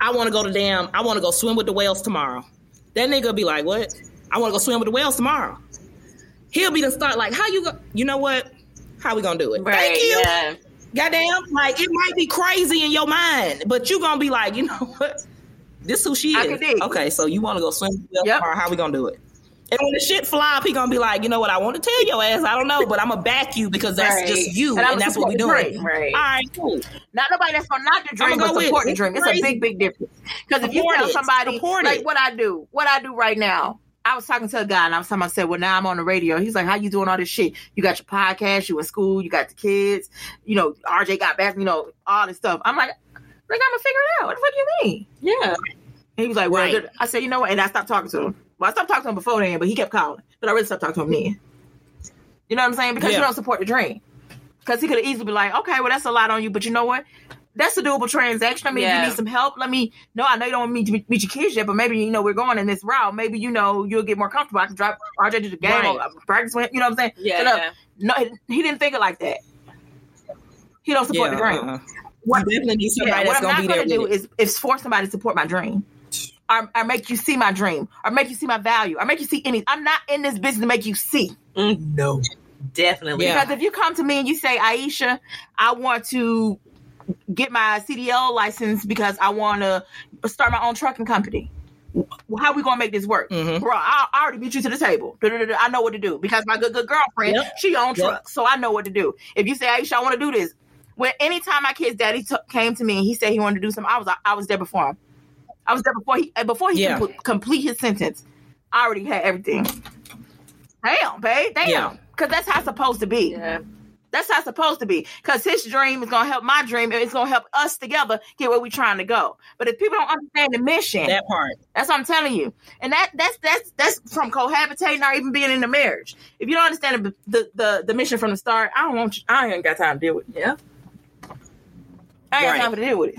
I wanna go to damn, I wanna go swim with the whales tomorrow. That nigga be like, What? I wanna go swim with the whales tomorrow. He'll be the start like, how you go you know what? How we gonna do it? Right. Thank you. Yeah. Goddamn, like it might be crazy in your mind, but you're gonna be like, you know <laughs> what? This who she I is. Okay, so you want to go swim Yep. or how we gonna do it? And when the shit flop, he gonna be like, you know what? I want to tell your ass, I don't know, but I'm gonna back you because that's Right. just you, And and, that's what we doing. dream. Right. All right, cool. Not nobody that's gonna knock the dream, go but with support the dream. It's It's a big, big difference. Because if you tell somebody, Support like it. what I do, what I do right now. I was talking to a guy and I was talking. I said, "Well, now I'm on the radio." He's like, "How you doing all this shit? You got your podcast, you in school, you got the kids, you know, RJ got back, you know, all this stuff." I'm like, "Like I'm gonna figure it out. What the fuck you mean?" Yeah. And he was like, "Well," Right. I said, "You know what?" And I stopped talking to him. Well, I stopped talking to him before then, but he kept calling. But I really stopped talking to him then. You know what I'm saying? Because you don't support the dream. Because he could have easily be like, "Okay, well, that's a lot on you," but you know what? That's a doable transaction. I mean, if you need some help, let me know. I know you don't want me to meet, meet your kids yet, but maybe you know we're going in this route. Maybe you know you'll get more comfortable. I can drop RJ to the game, Right. or practice with him. You know what I'm saying? Yeah. So, no, yeah. no, he- he didn't think it like that. He don't support Yeah, the dream. uh-uh. What- definitely need somebody Yeah, what that's I'm gonna not going to do with it. is, is force somebody to support my dream. Or, or make you see my dream, or make you see my value, or make you see any. I'm not in this business to make you see. Mm, no. Definitely. Yeah. Because if you come to me and you say, Aisha, I want to get my CDL license because I want to start my own trucking company. Well, how we gonna make this work, Mhm. bro? I, I already beat you to the table. Da-da-da-da. I know what to do because my good good girlfriend, Yep. she own Yep. trucks, so I know what to do. If you say, Aisha, I want to do this, when anytime my kid's daddy t- came to me and he said he wanted to do something, I was I was there before him. I was there before he uh, before he Yeah. could complete his sentence. I already had everything. Damn, babe, damn, Yeah. because that's how it's supposed to be. Yeah. That's how it's supposed to be. Because his dream is gonna help my dream, and it's gonna help us together get where we're trying to go. But if people don't understand the mission, that part. that's what I'm telling you. And that that's that's that's from cohabitating or even being in a marriage. If you don't understand the the the, the mission from the start, I don't want you. I ain't got time to deal with it. Yeah. I ain't Right. got time to deal with it.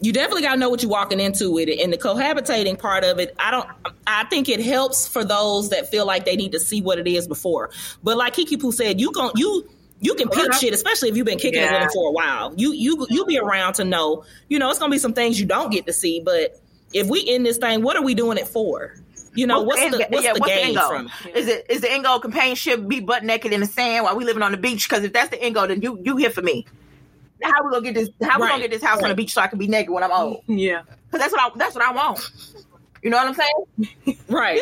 You definitely got to know what you're walking into with it and the cohabitating part of it i don't i think it helps for those that feel like they need to see what it is before but like kiki poo said you gon' you you can pick shit especially if you've been kicking it with Yeah. them for a while you you you be around to know you know it's gonna be some things you don't get to see but if we in this thing what are we doing it for you know what's end the what's yeah, the what's the game end goal? from it? Is it is the end goal companionship? Be butt naked in the sand while we living on the beach? Because if that's the end goal, then you you here for me. How we gonna get this? How we Right. gonna get this house on the beach so I can be naked when I'm old? <laughs> Yeah. Because that's what I that's what I want. You know what I'm saying? <laughs> right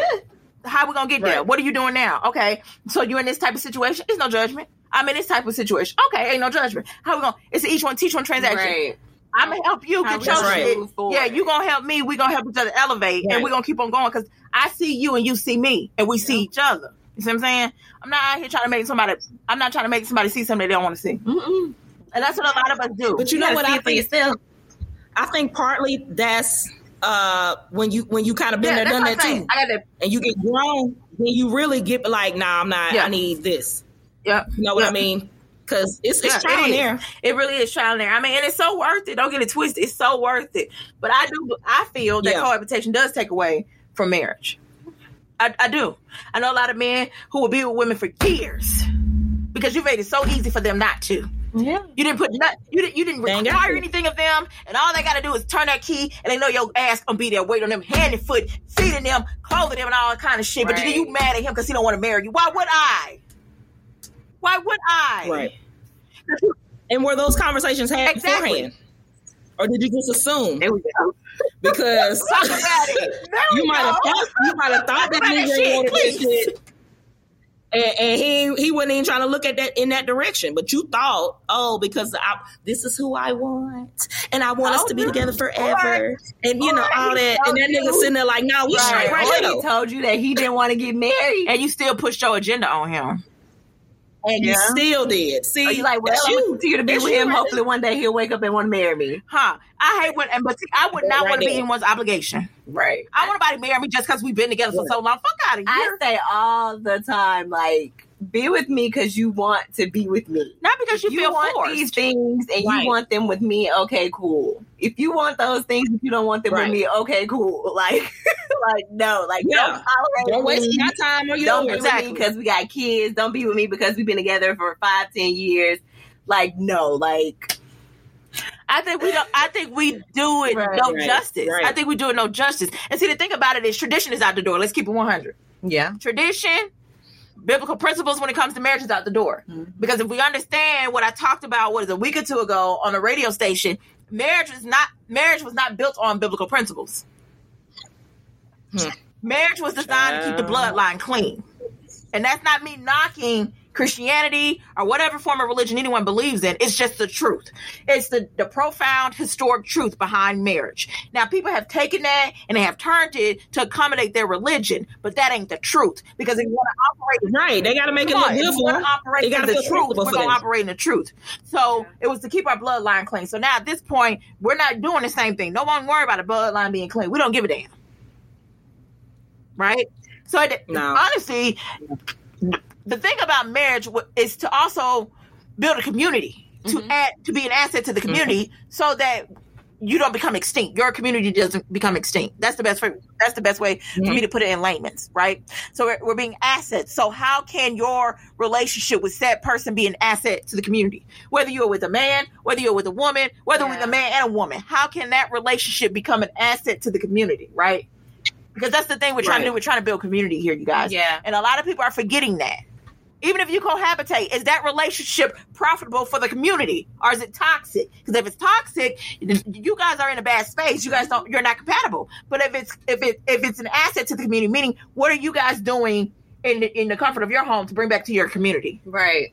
How we gonna get there? What are you doing now? Okay, so you're in this type of situation. It's no judgment. I'm in this type of situation. Okay, ain't no judgment. How we gonna? It's each one teach one transaction. Right. I'm gonna help you How get your gonna shit. Yeah, you gonna help me. We gonna help each other elevate, and Right. we gonna keep on going because I see you and you see me, and we see each other. You see what I'm saying? I'm not out here trying to make somebody. I'm not trying to make somebody see something they don't want to see, Mm-mm. And that's what a lot of us do. But you, You, know what I think? yourself. I think partly that's uh when you when you kind of been yeah, there, done that saying. too, I got that. and you get grown, then you really get like, nah, I'm not. Yeah. I need this. Yeah, You know what Yeah. I mean? Because it's it's trial it and error. It really is trial and error. I mean, and it's so worth it. Don't get it twisted. It's so worth it. But I do. I feel that cohabitation does take away from marriage. I, I do. I know a lot of men who will be with women for years because you made it so easy for them not to. Yeah. You didn't put not, you didn't you didn't got require to. anything of them, and all they got to do is turn that key, and they know your ass gonna be there, waiting on them, hand and foot, feeding them, clothing them, and all that kind of shit. But then you mad at him because he don't want to marry you. Why would I? Why would I? Right. And were those conversations had Exactly. beforehand? Or did you just assume? There we go. <laughs> Because Talk about it. <laughs> There you might have thought you might have thought that Talk nigga wanted that please. shit. And, and he he wasn't even trying to look at that in that direction, but you thought, oh, because I, this is who I want, and I want us Oh, to be together forever, and you know all that, and that told nigga you. sitting there like, no, we straight Right. right Or here, he told you that he didn't want to get married. And you still pushed your agenda on him. And you still did. See, Are you like, well, that's I'm gonna you. continue to be with him. Hopefully, one day he'll wake up and want to marry me. Huh. I hate when and but see, I would not Right want to be anyone's obligation. Right. I want somebody to marry me just because we've been together for so long. Fuck out of here. I say all the time, like, be with me because you want to be with me. Not because you, you feel want forced. these things and Right. you want them with me, okay, cool. If you want those things, if you don't want them Right. with me, okay, cool. <laughs> Like, like no, like Yeah. don't Don't waste me. my time or you Don't be yours. with me because we got kids. Don't be with me because we've been together for five, ten years. Like, no, like I think we don't. I think we do it Right, no justice. I think we do it no justice. And see, the thing about it is, tradition is out the door. Let's keep it one hundred. yeah, Tradition, biblical principles when it comes to marriage is out the door. Mhm. Because if we understand what I talked about, what is a week or two ago on a radio station, marriage is not marriage was not built on biblical principles. Hmm. Marriage was designed to keep the bloodline clean. And that's not me knocking Christianity or whatever form of religion anyone believes in. It's just the truth. It's the, the profound historic truth behind marriage. Now, people have taken that and they have turned it to accommodate their religion, but that ain't the truth. Because if you want to operate Right, they got to make it look good for them. operate They gotta the truth. We're gonna operate in the truth. So it was to keep our bloodline clean. So now at this point, we're not doing the same thing. No one worry about a bloodline being clean. We don't give a damn, right? So it, No. honestly, the thing about marriage is to also build a community to Mhm. add to be an asset to the community, so that you don't become extinct. Your community doesn't become extinct. That's the best way. That's the best way for me to put it in layman's, right? So we're, we're being assets. So how can your relationship with said person be an asset to the community? Whether you're with a man, whether you're with a woman, whether with Yeah. a man and a woman, how can that relationship become an asset to the community, right? Because that's the thing we're trying to do. We're trying to build community here, you guys. Yeah. And a lot of people are forgetting that. Even if you cohabitate, is that relationship profitable for the community, or is it toxic? Because if it's toxic, you guys are in a bad space. You guys don't. You're not compatible. But if it's if it if it's an asset to the community, meaning what are you guys doing in the, in the comfort of your home to bring back to your community? right.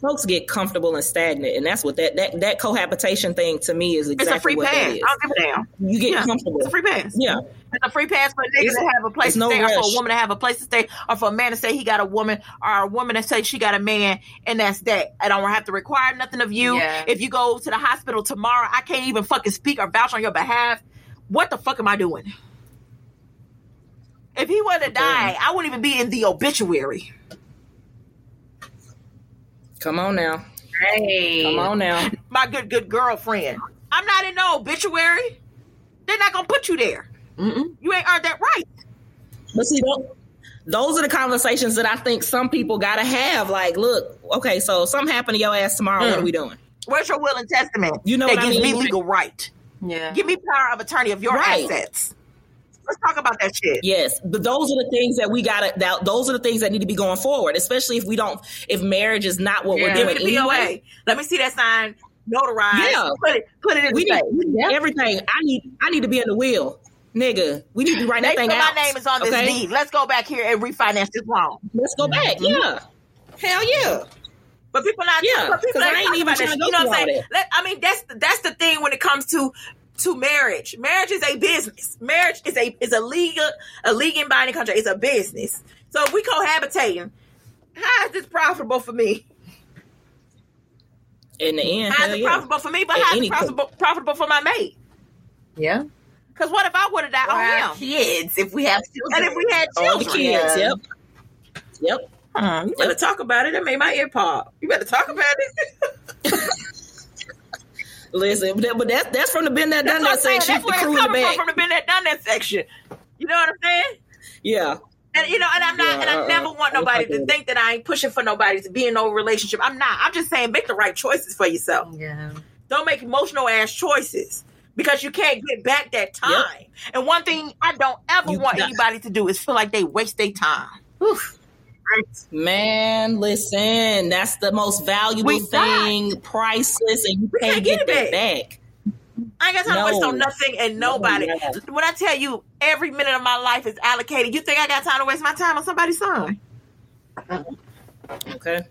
Folks get comfortable and stagnant, and that's what that that, that cohabitation thing to me is It's exactly a free what pass. that I don't give a damn. You get Yeah. comfortable. It's a free pass. Yeah, It's a free pass for a nigga It's- to have a place to no stay, or for a woman to have a place to stay, or for a man to say he got a woman, or a woman to say she got a man, and that's that. I don't have to require nothing of you. Yeah. If you go to the hospital tomorrow, I can't even fucking speak or vouch on your behalf. What the fuck am I doing? If he were to die, I wouldn't even be in the obituary. Come on now, Hey. come on now. My good, good girlfriend. I'm not in no obituary. They're not gonna put you there. Mm-mm. You ain't earned that right. But see, those, those are the conversations that I think some people got to have. Like, look, okay, so something happened to your ass tomorrow. What Mm. are we doing? Where's your will and testament? You know that what I gives mean? me legal right. Yeah. Give me power of attorney of your Right. assets. Let's talk about that shit. Yes, but those are the things that we got to. That, those are the things that need to be going forward, especially if we don't. If marriage is not what Yeah. we're Give doing me the POA. anyway. Let me see that sign notarized. Yeah. Put it put it in We need we need everything. I need. I need to be in the wheel. nigga, we need to write that thing out. my name is on this okay? deed. Let's go back here and refinance this loan. Let's go back. Mm-hmm. Yeah. Hell yeah. But people not Yeah, but people 'cause I ain't ain't even trying to go You know what I'm saying? Let, I mean, that's that's the thing when it comes to to marriage. Marriage is a business. Marriage is a is a legal a legal binding contract. It's a business. So if we cohabitating, how is this profitable for me? In the end, How's it yeah. profitable for me? But At how's it profitable, profitable for my mate? Yeah. Because what if I would have died on him? kids, if we have children. And if we had All the children? kids. Yeah. Yep. Yep. Hmm, you better talk about it. That made my ear pop. You better talk about it. <laughs> Listen, but that- but that's that's from the been that done that what I'm saying. section. That's The where it's coming from, back. from the been that done that section. You know what I'm saying? Yeah. And you know, and I'm not, Yeah, and I uh-uh. never want nobody to think that I ain't pushing for nobody to be in no relationship. I'm not. I'm just saying make the right choices for yourself. Yeah. Don't make emotional ass choices because you can't get back that time. And one thing I don't ever You want got- anybody to do is feel like they waste their time. Oof. Man, listen, that's the most valuable We thing, priceless, and you We can't, get, get it that back. I ain't got time to waste on nothing and No, nobody. no. When I tell you every minute of my life is allocated, you think I got time to waste my time on somebody's son? Okay.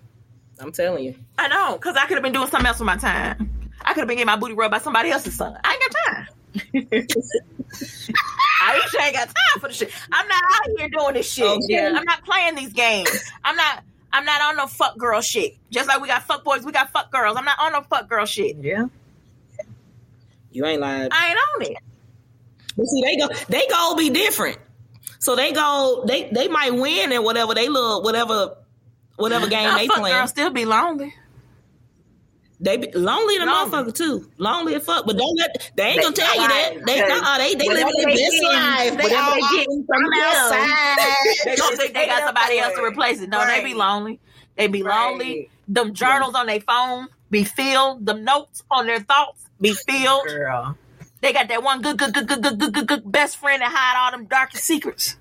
I'm telling you. I know, because I could have been doing something else with my time. I could have been getting my booty rubbed by somebody else's son. I ain't got time. <laughs> Aisha ain't got time for the shit. I'm not out here doing this shit. Okay. I'm not playing these games. I'm not. I'm not on no fuck girl shit. Just like we got fuck boys, we got fuck girls. I'm not on no fuck girl shit. Yeah. You ain't lying. I ain't on it. But see, they go, they go be different. So they go, they they might win and whatever they look, whatever, whatever <laughs> game Nah, they fuck playing. girls still be lonely. They be lonely the motherfucker too. Lonely as fuck. But don't let they ain't gonna tell you that. They nah, they they living their best life. They all <laughs> they getting from outside. They don't think they got somebody else to replace it. No, they be lonely. They be Right. lonely. Them journals on their phone be filled. Them notes on their thoughts be filled. Girl. They got that one good, good, good, good, good, good, good, good best friend that hide all them darkest secrets.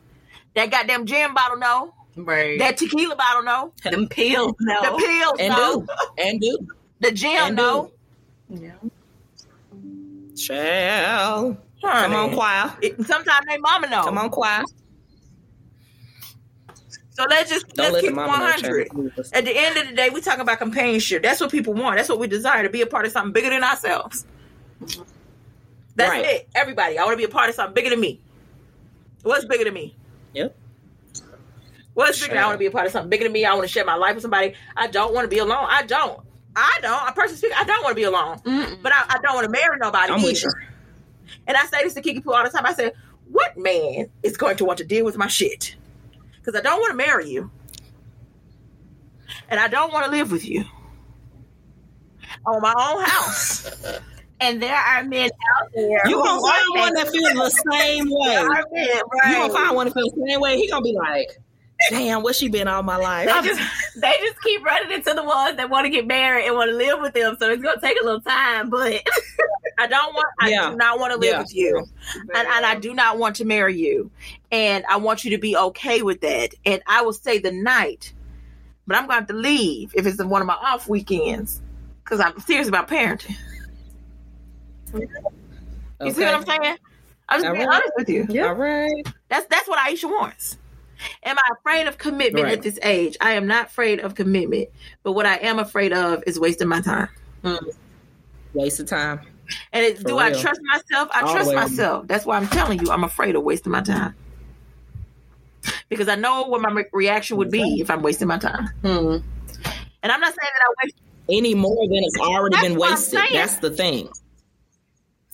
That goddamn gin bottle no. Right. That tequila bottle no. them pills. No. The pills And know. do. And do. The gym know. Yeah. Child. Come on, choir. Sometimes they mama know. Come on, choir. So let's just Don't let's let keep the it mama know 100. At the end of the day, we talking about companionship. That's what people want. That's what we desire to be a part of something bigger than ourselves. That's Right. it. Everybody, I want to be a part of something bigger than me. What's bigger than me? Yep. What's bigger? than I want to be a part of something bigger than me. I want to share my life with somebody. I don't want to be alone. I don't. I don't. I personally speak. I don't want to be alone. Mm-mm. But I, I don't want to marry nobody I'm with you. either. And I say this to Kiki Poo all the time. I say, what man is going to want to deal with my shit? Because I don't want to marry you. And I don't want to live with you. I want my own house. <laughs> And there are men out there. You who gonna find one that feels the same <laughs> way. There are men, You right? gonna find one that feels the same way. He gonna be like, "Damn, where she been all my life?" They just, they just keep running into the ones that want to get married and want to live with them. So it's gonna take a little time, but <laughs> I don't want. I Yeah. do not want to live Yeah. with you, and, and I do not want to marry you. And I want you to be okay with that. And I will stay the night, but I'm going to have to leave if it's one of my off weekends because I'm serious about parenting. You see what I'm saying? I'm just All being right. honest with you. All right. That's that's what Aisha wants. Am I afraid of commitment Right. at this age? I am not afraid of commitment, but what I am afraid of is wasting my time. Waste of time. And it, For do I trust myself? I trust myself. That's why I'm telling you, I'm afraid of wasting my time. Because I know what my re- reaction would be if I'm wasting my time. Hmm. And I'm not saying that I waste. Any more than it's already That's been wasted. That's the thing.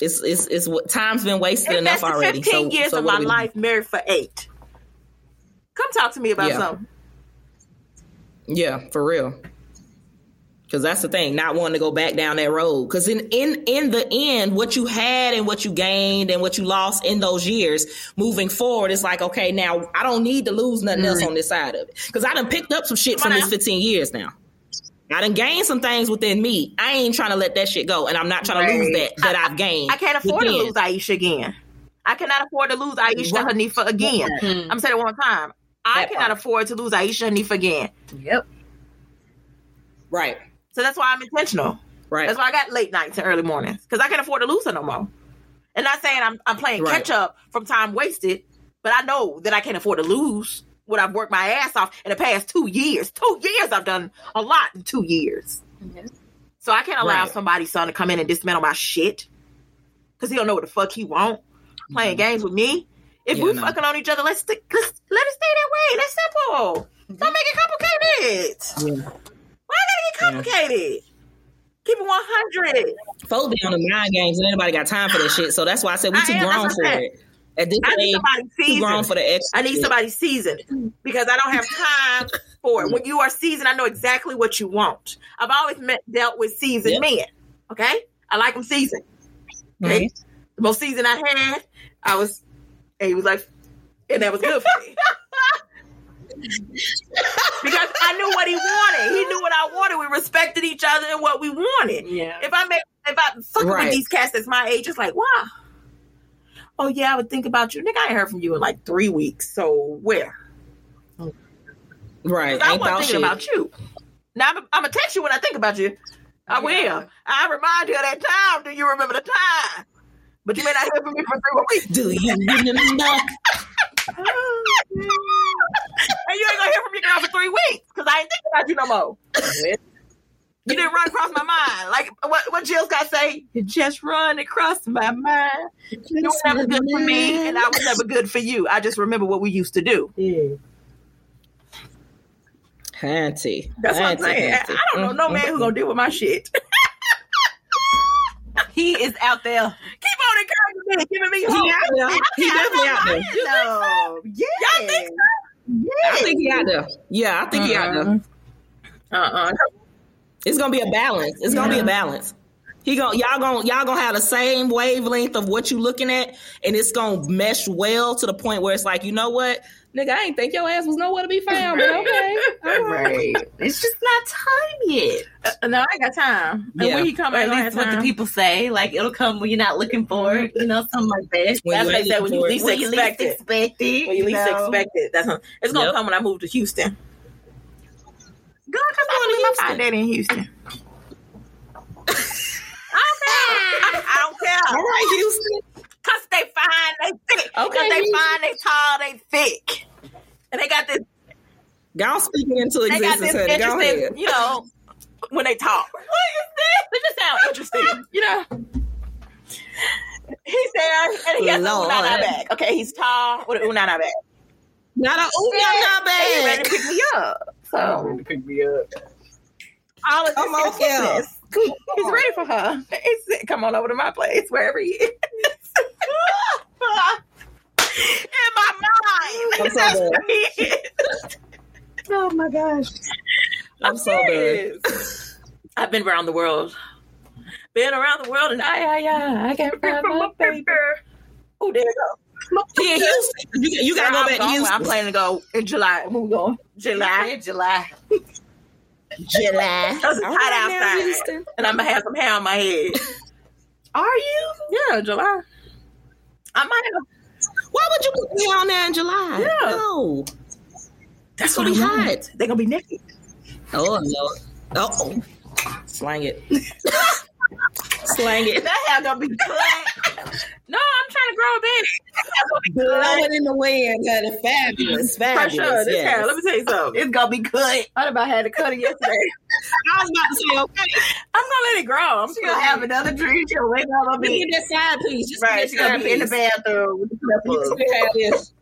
It's it's it's what time's been wasted enough Invested already. 15 so, years so of what my do we- life, married for eight. Come talk to me about Yeah. something. Yeah, for real. Because that's the thing, not wanting to go back down that road. Because in in in the end, what you had and what you gained and what you lost in those years, moving forward, it's like okay, now I don't need to lose nothing else on this side of it. Because I done picked up some shit Come from these 15 years now. I done gained some things within me. I ain't trying to let that shit go, and I'm not trying to lose that that I've gained. I can't afford within. to lose Aisha again. I cannot afford to lose Aisha Right. Hanifa again. Hmm. I'm saying it one time. I That cannot part. afford to lose Aisha Hanifa again. Yep. Right, So that's why I'm intentional. right. That's why I got late nights and early mornings because I can't afford to lose her no more. And not saying I'm I'm playing Right. catch up from time wasted, but I know that I can't afford to lose what I've worked my ass off in the past two years. Two years I've done a lot in two years. Mm-hmm. So I can't allow Right. somebody's son to come in and dismantle my shit. Cause he don't know what the fuck he want. Playing mm-hmm. games with me. If Yeah, we no. fucking on each other, let's, stick, let's let it stay that way. That's simple. Mm-hmm. Don't make it complicated. Yeah. Why gotta get complicated? Keep it 100. Folks be on the mind games and anybody got time for that shit. So that's why I said we too am, grown for it. At this I need age, somebody seasoned. for the extra. I need somebody seasoned because I don't have time for it. When you are seasoned, I know exactly what you want. I've always met, dealt with seasoned Yep. men. Okay, I like them seasoned. Okay, mm-hmm. the most seasoned I had, I was, and he was like, and that was good for me. because I knew what he wanted. He knew what I wanted. We respected each other and what we wanted. Yeah. If I make, if I fuck Right. with these cats that's my age, it's like, wow. Oh yeah, I would think about you, nigga. I ain't heard from you in like three weeks. So where? Right. I Ain't wasn't thinking shit. about you. Now I'm, I'm gonna text you when I think about you. I will. I remind you of that time. Do you remember the time? But you may not hear from me for three more weeks. Do you remember? <laughs> and you ain't gonna hear from your girl for three weeks because I ain't thinking about you no more. You didn't run across my mind. Like what what Jill Scott say? You just run across my mind. You were never good for me, and I was never good for you. I just remember what we used to do. Yeah. Auntie. That's what I'm saying. auntie. I don't know no man who's mm-hmm. gonna deal with my shit. <laughs> He is out there. Keep on encouraging me, giving me hope. He out there. He definitely out there. No. Yeah. Y'all think I think he out there. Yeah, I think he out there. Uh-uh. uh-uh. It's gonna be a balance. It's gonna be a balance. He gon' y'all gonna y'all gonna have the same wavelength of what you looking at, and it's gonna mesh well to the point where it's like, you know what, nigga, I ain't think your ass was nowhere to be found, but okay, <laughs> all right. Right. It's just not time yet. Uh, no, I got time. And Yeah. when he come, Or at least what the people say. Like it'll come when you're not looking for it. You know, something like that. When That's you what ain't they when you least When you expect least it. expect it. When you least know. expect it. That's what, it's gonna Yep. come when I move to Houston. Good, cause going to I Houston? find that in Houston. <laughs> I don't care. I don't care. All right, Houston. Cause they fine, they thick. Okay, Cause they fine, they tall, they thick. And they got this Y'all speaking into they got existence, this honey. Go ahead. you know, when they talk. <laughs> What is this? They just sound interesting, you know. He's there, and he has a Lord. Unana bag. Okay, he's tall with an Unana bag. Not a ooh, not And he's ready to pick me up. So Pick me up. all of this Come on, is business. He's ready for her. He's, come on over to my place, wherever he is. In my mind. I'm so That's bad. he is. Oh my gosh. I'm so bad. I've been around the world. Been around the world and I, I, I, I can't find <laughs> my baby. Oh, there you go. <laughs> He in Houston. You, you gotta go back to. Houston. I'm planning to go in July. When we going? July. July. July. It's hot outside. Houston. And I'm gonna have some hair on my head. <laughs> Are you? Yeah, July. I might have. Why would you put me on there in July? Yeah. No. That's gonna be hot. They're gonna be naked. Oh no. Oh. Slang it. <laughs> Slang it. That hair gonna be black. No, I'm trying to grow a baby. Blowing in the wind, honey. Fabulous. For Fabulous. sure. This yes. hair, let me tell you something. It's gonna be good. I thought about had to cut it yesterday. <laughs> I was about to say, okay. I'm gonna let it grow. I'm She's gonna have another dream. She'll wake up a Give me bit. that side piece. Just Right, give she's me that gonna be in the bathroom with the piece. clippers. You can have this.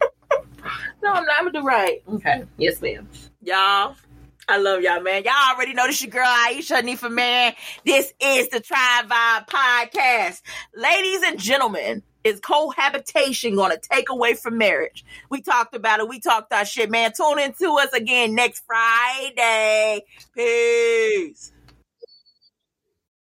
No, I'm not. I'm gonna do right. Okay. Yes, ma'am. Y'all, I love y'all, man. Y'all already know this your girl Aisha Hanifa, man. This is the Tribe Vibz podcast. Ladies and gentlemen, is cohabitation going to take away from marriage? We talked about it. We talked our shit, man. Tune in to us again next Friday. Peace.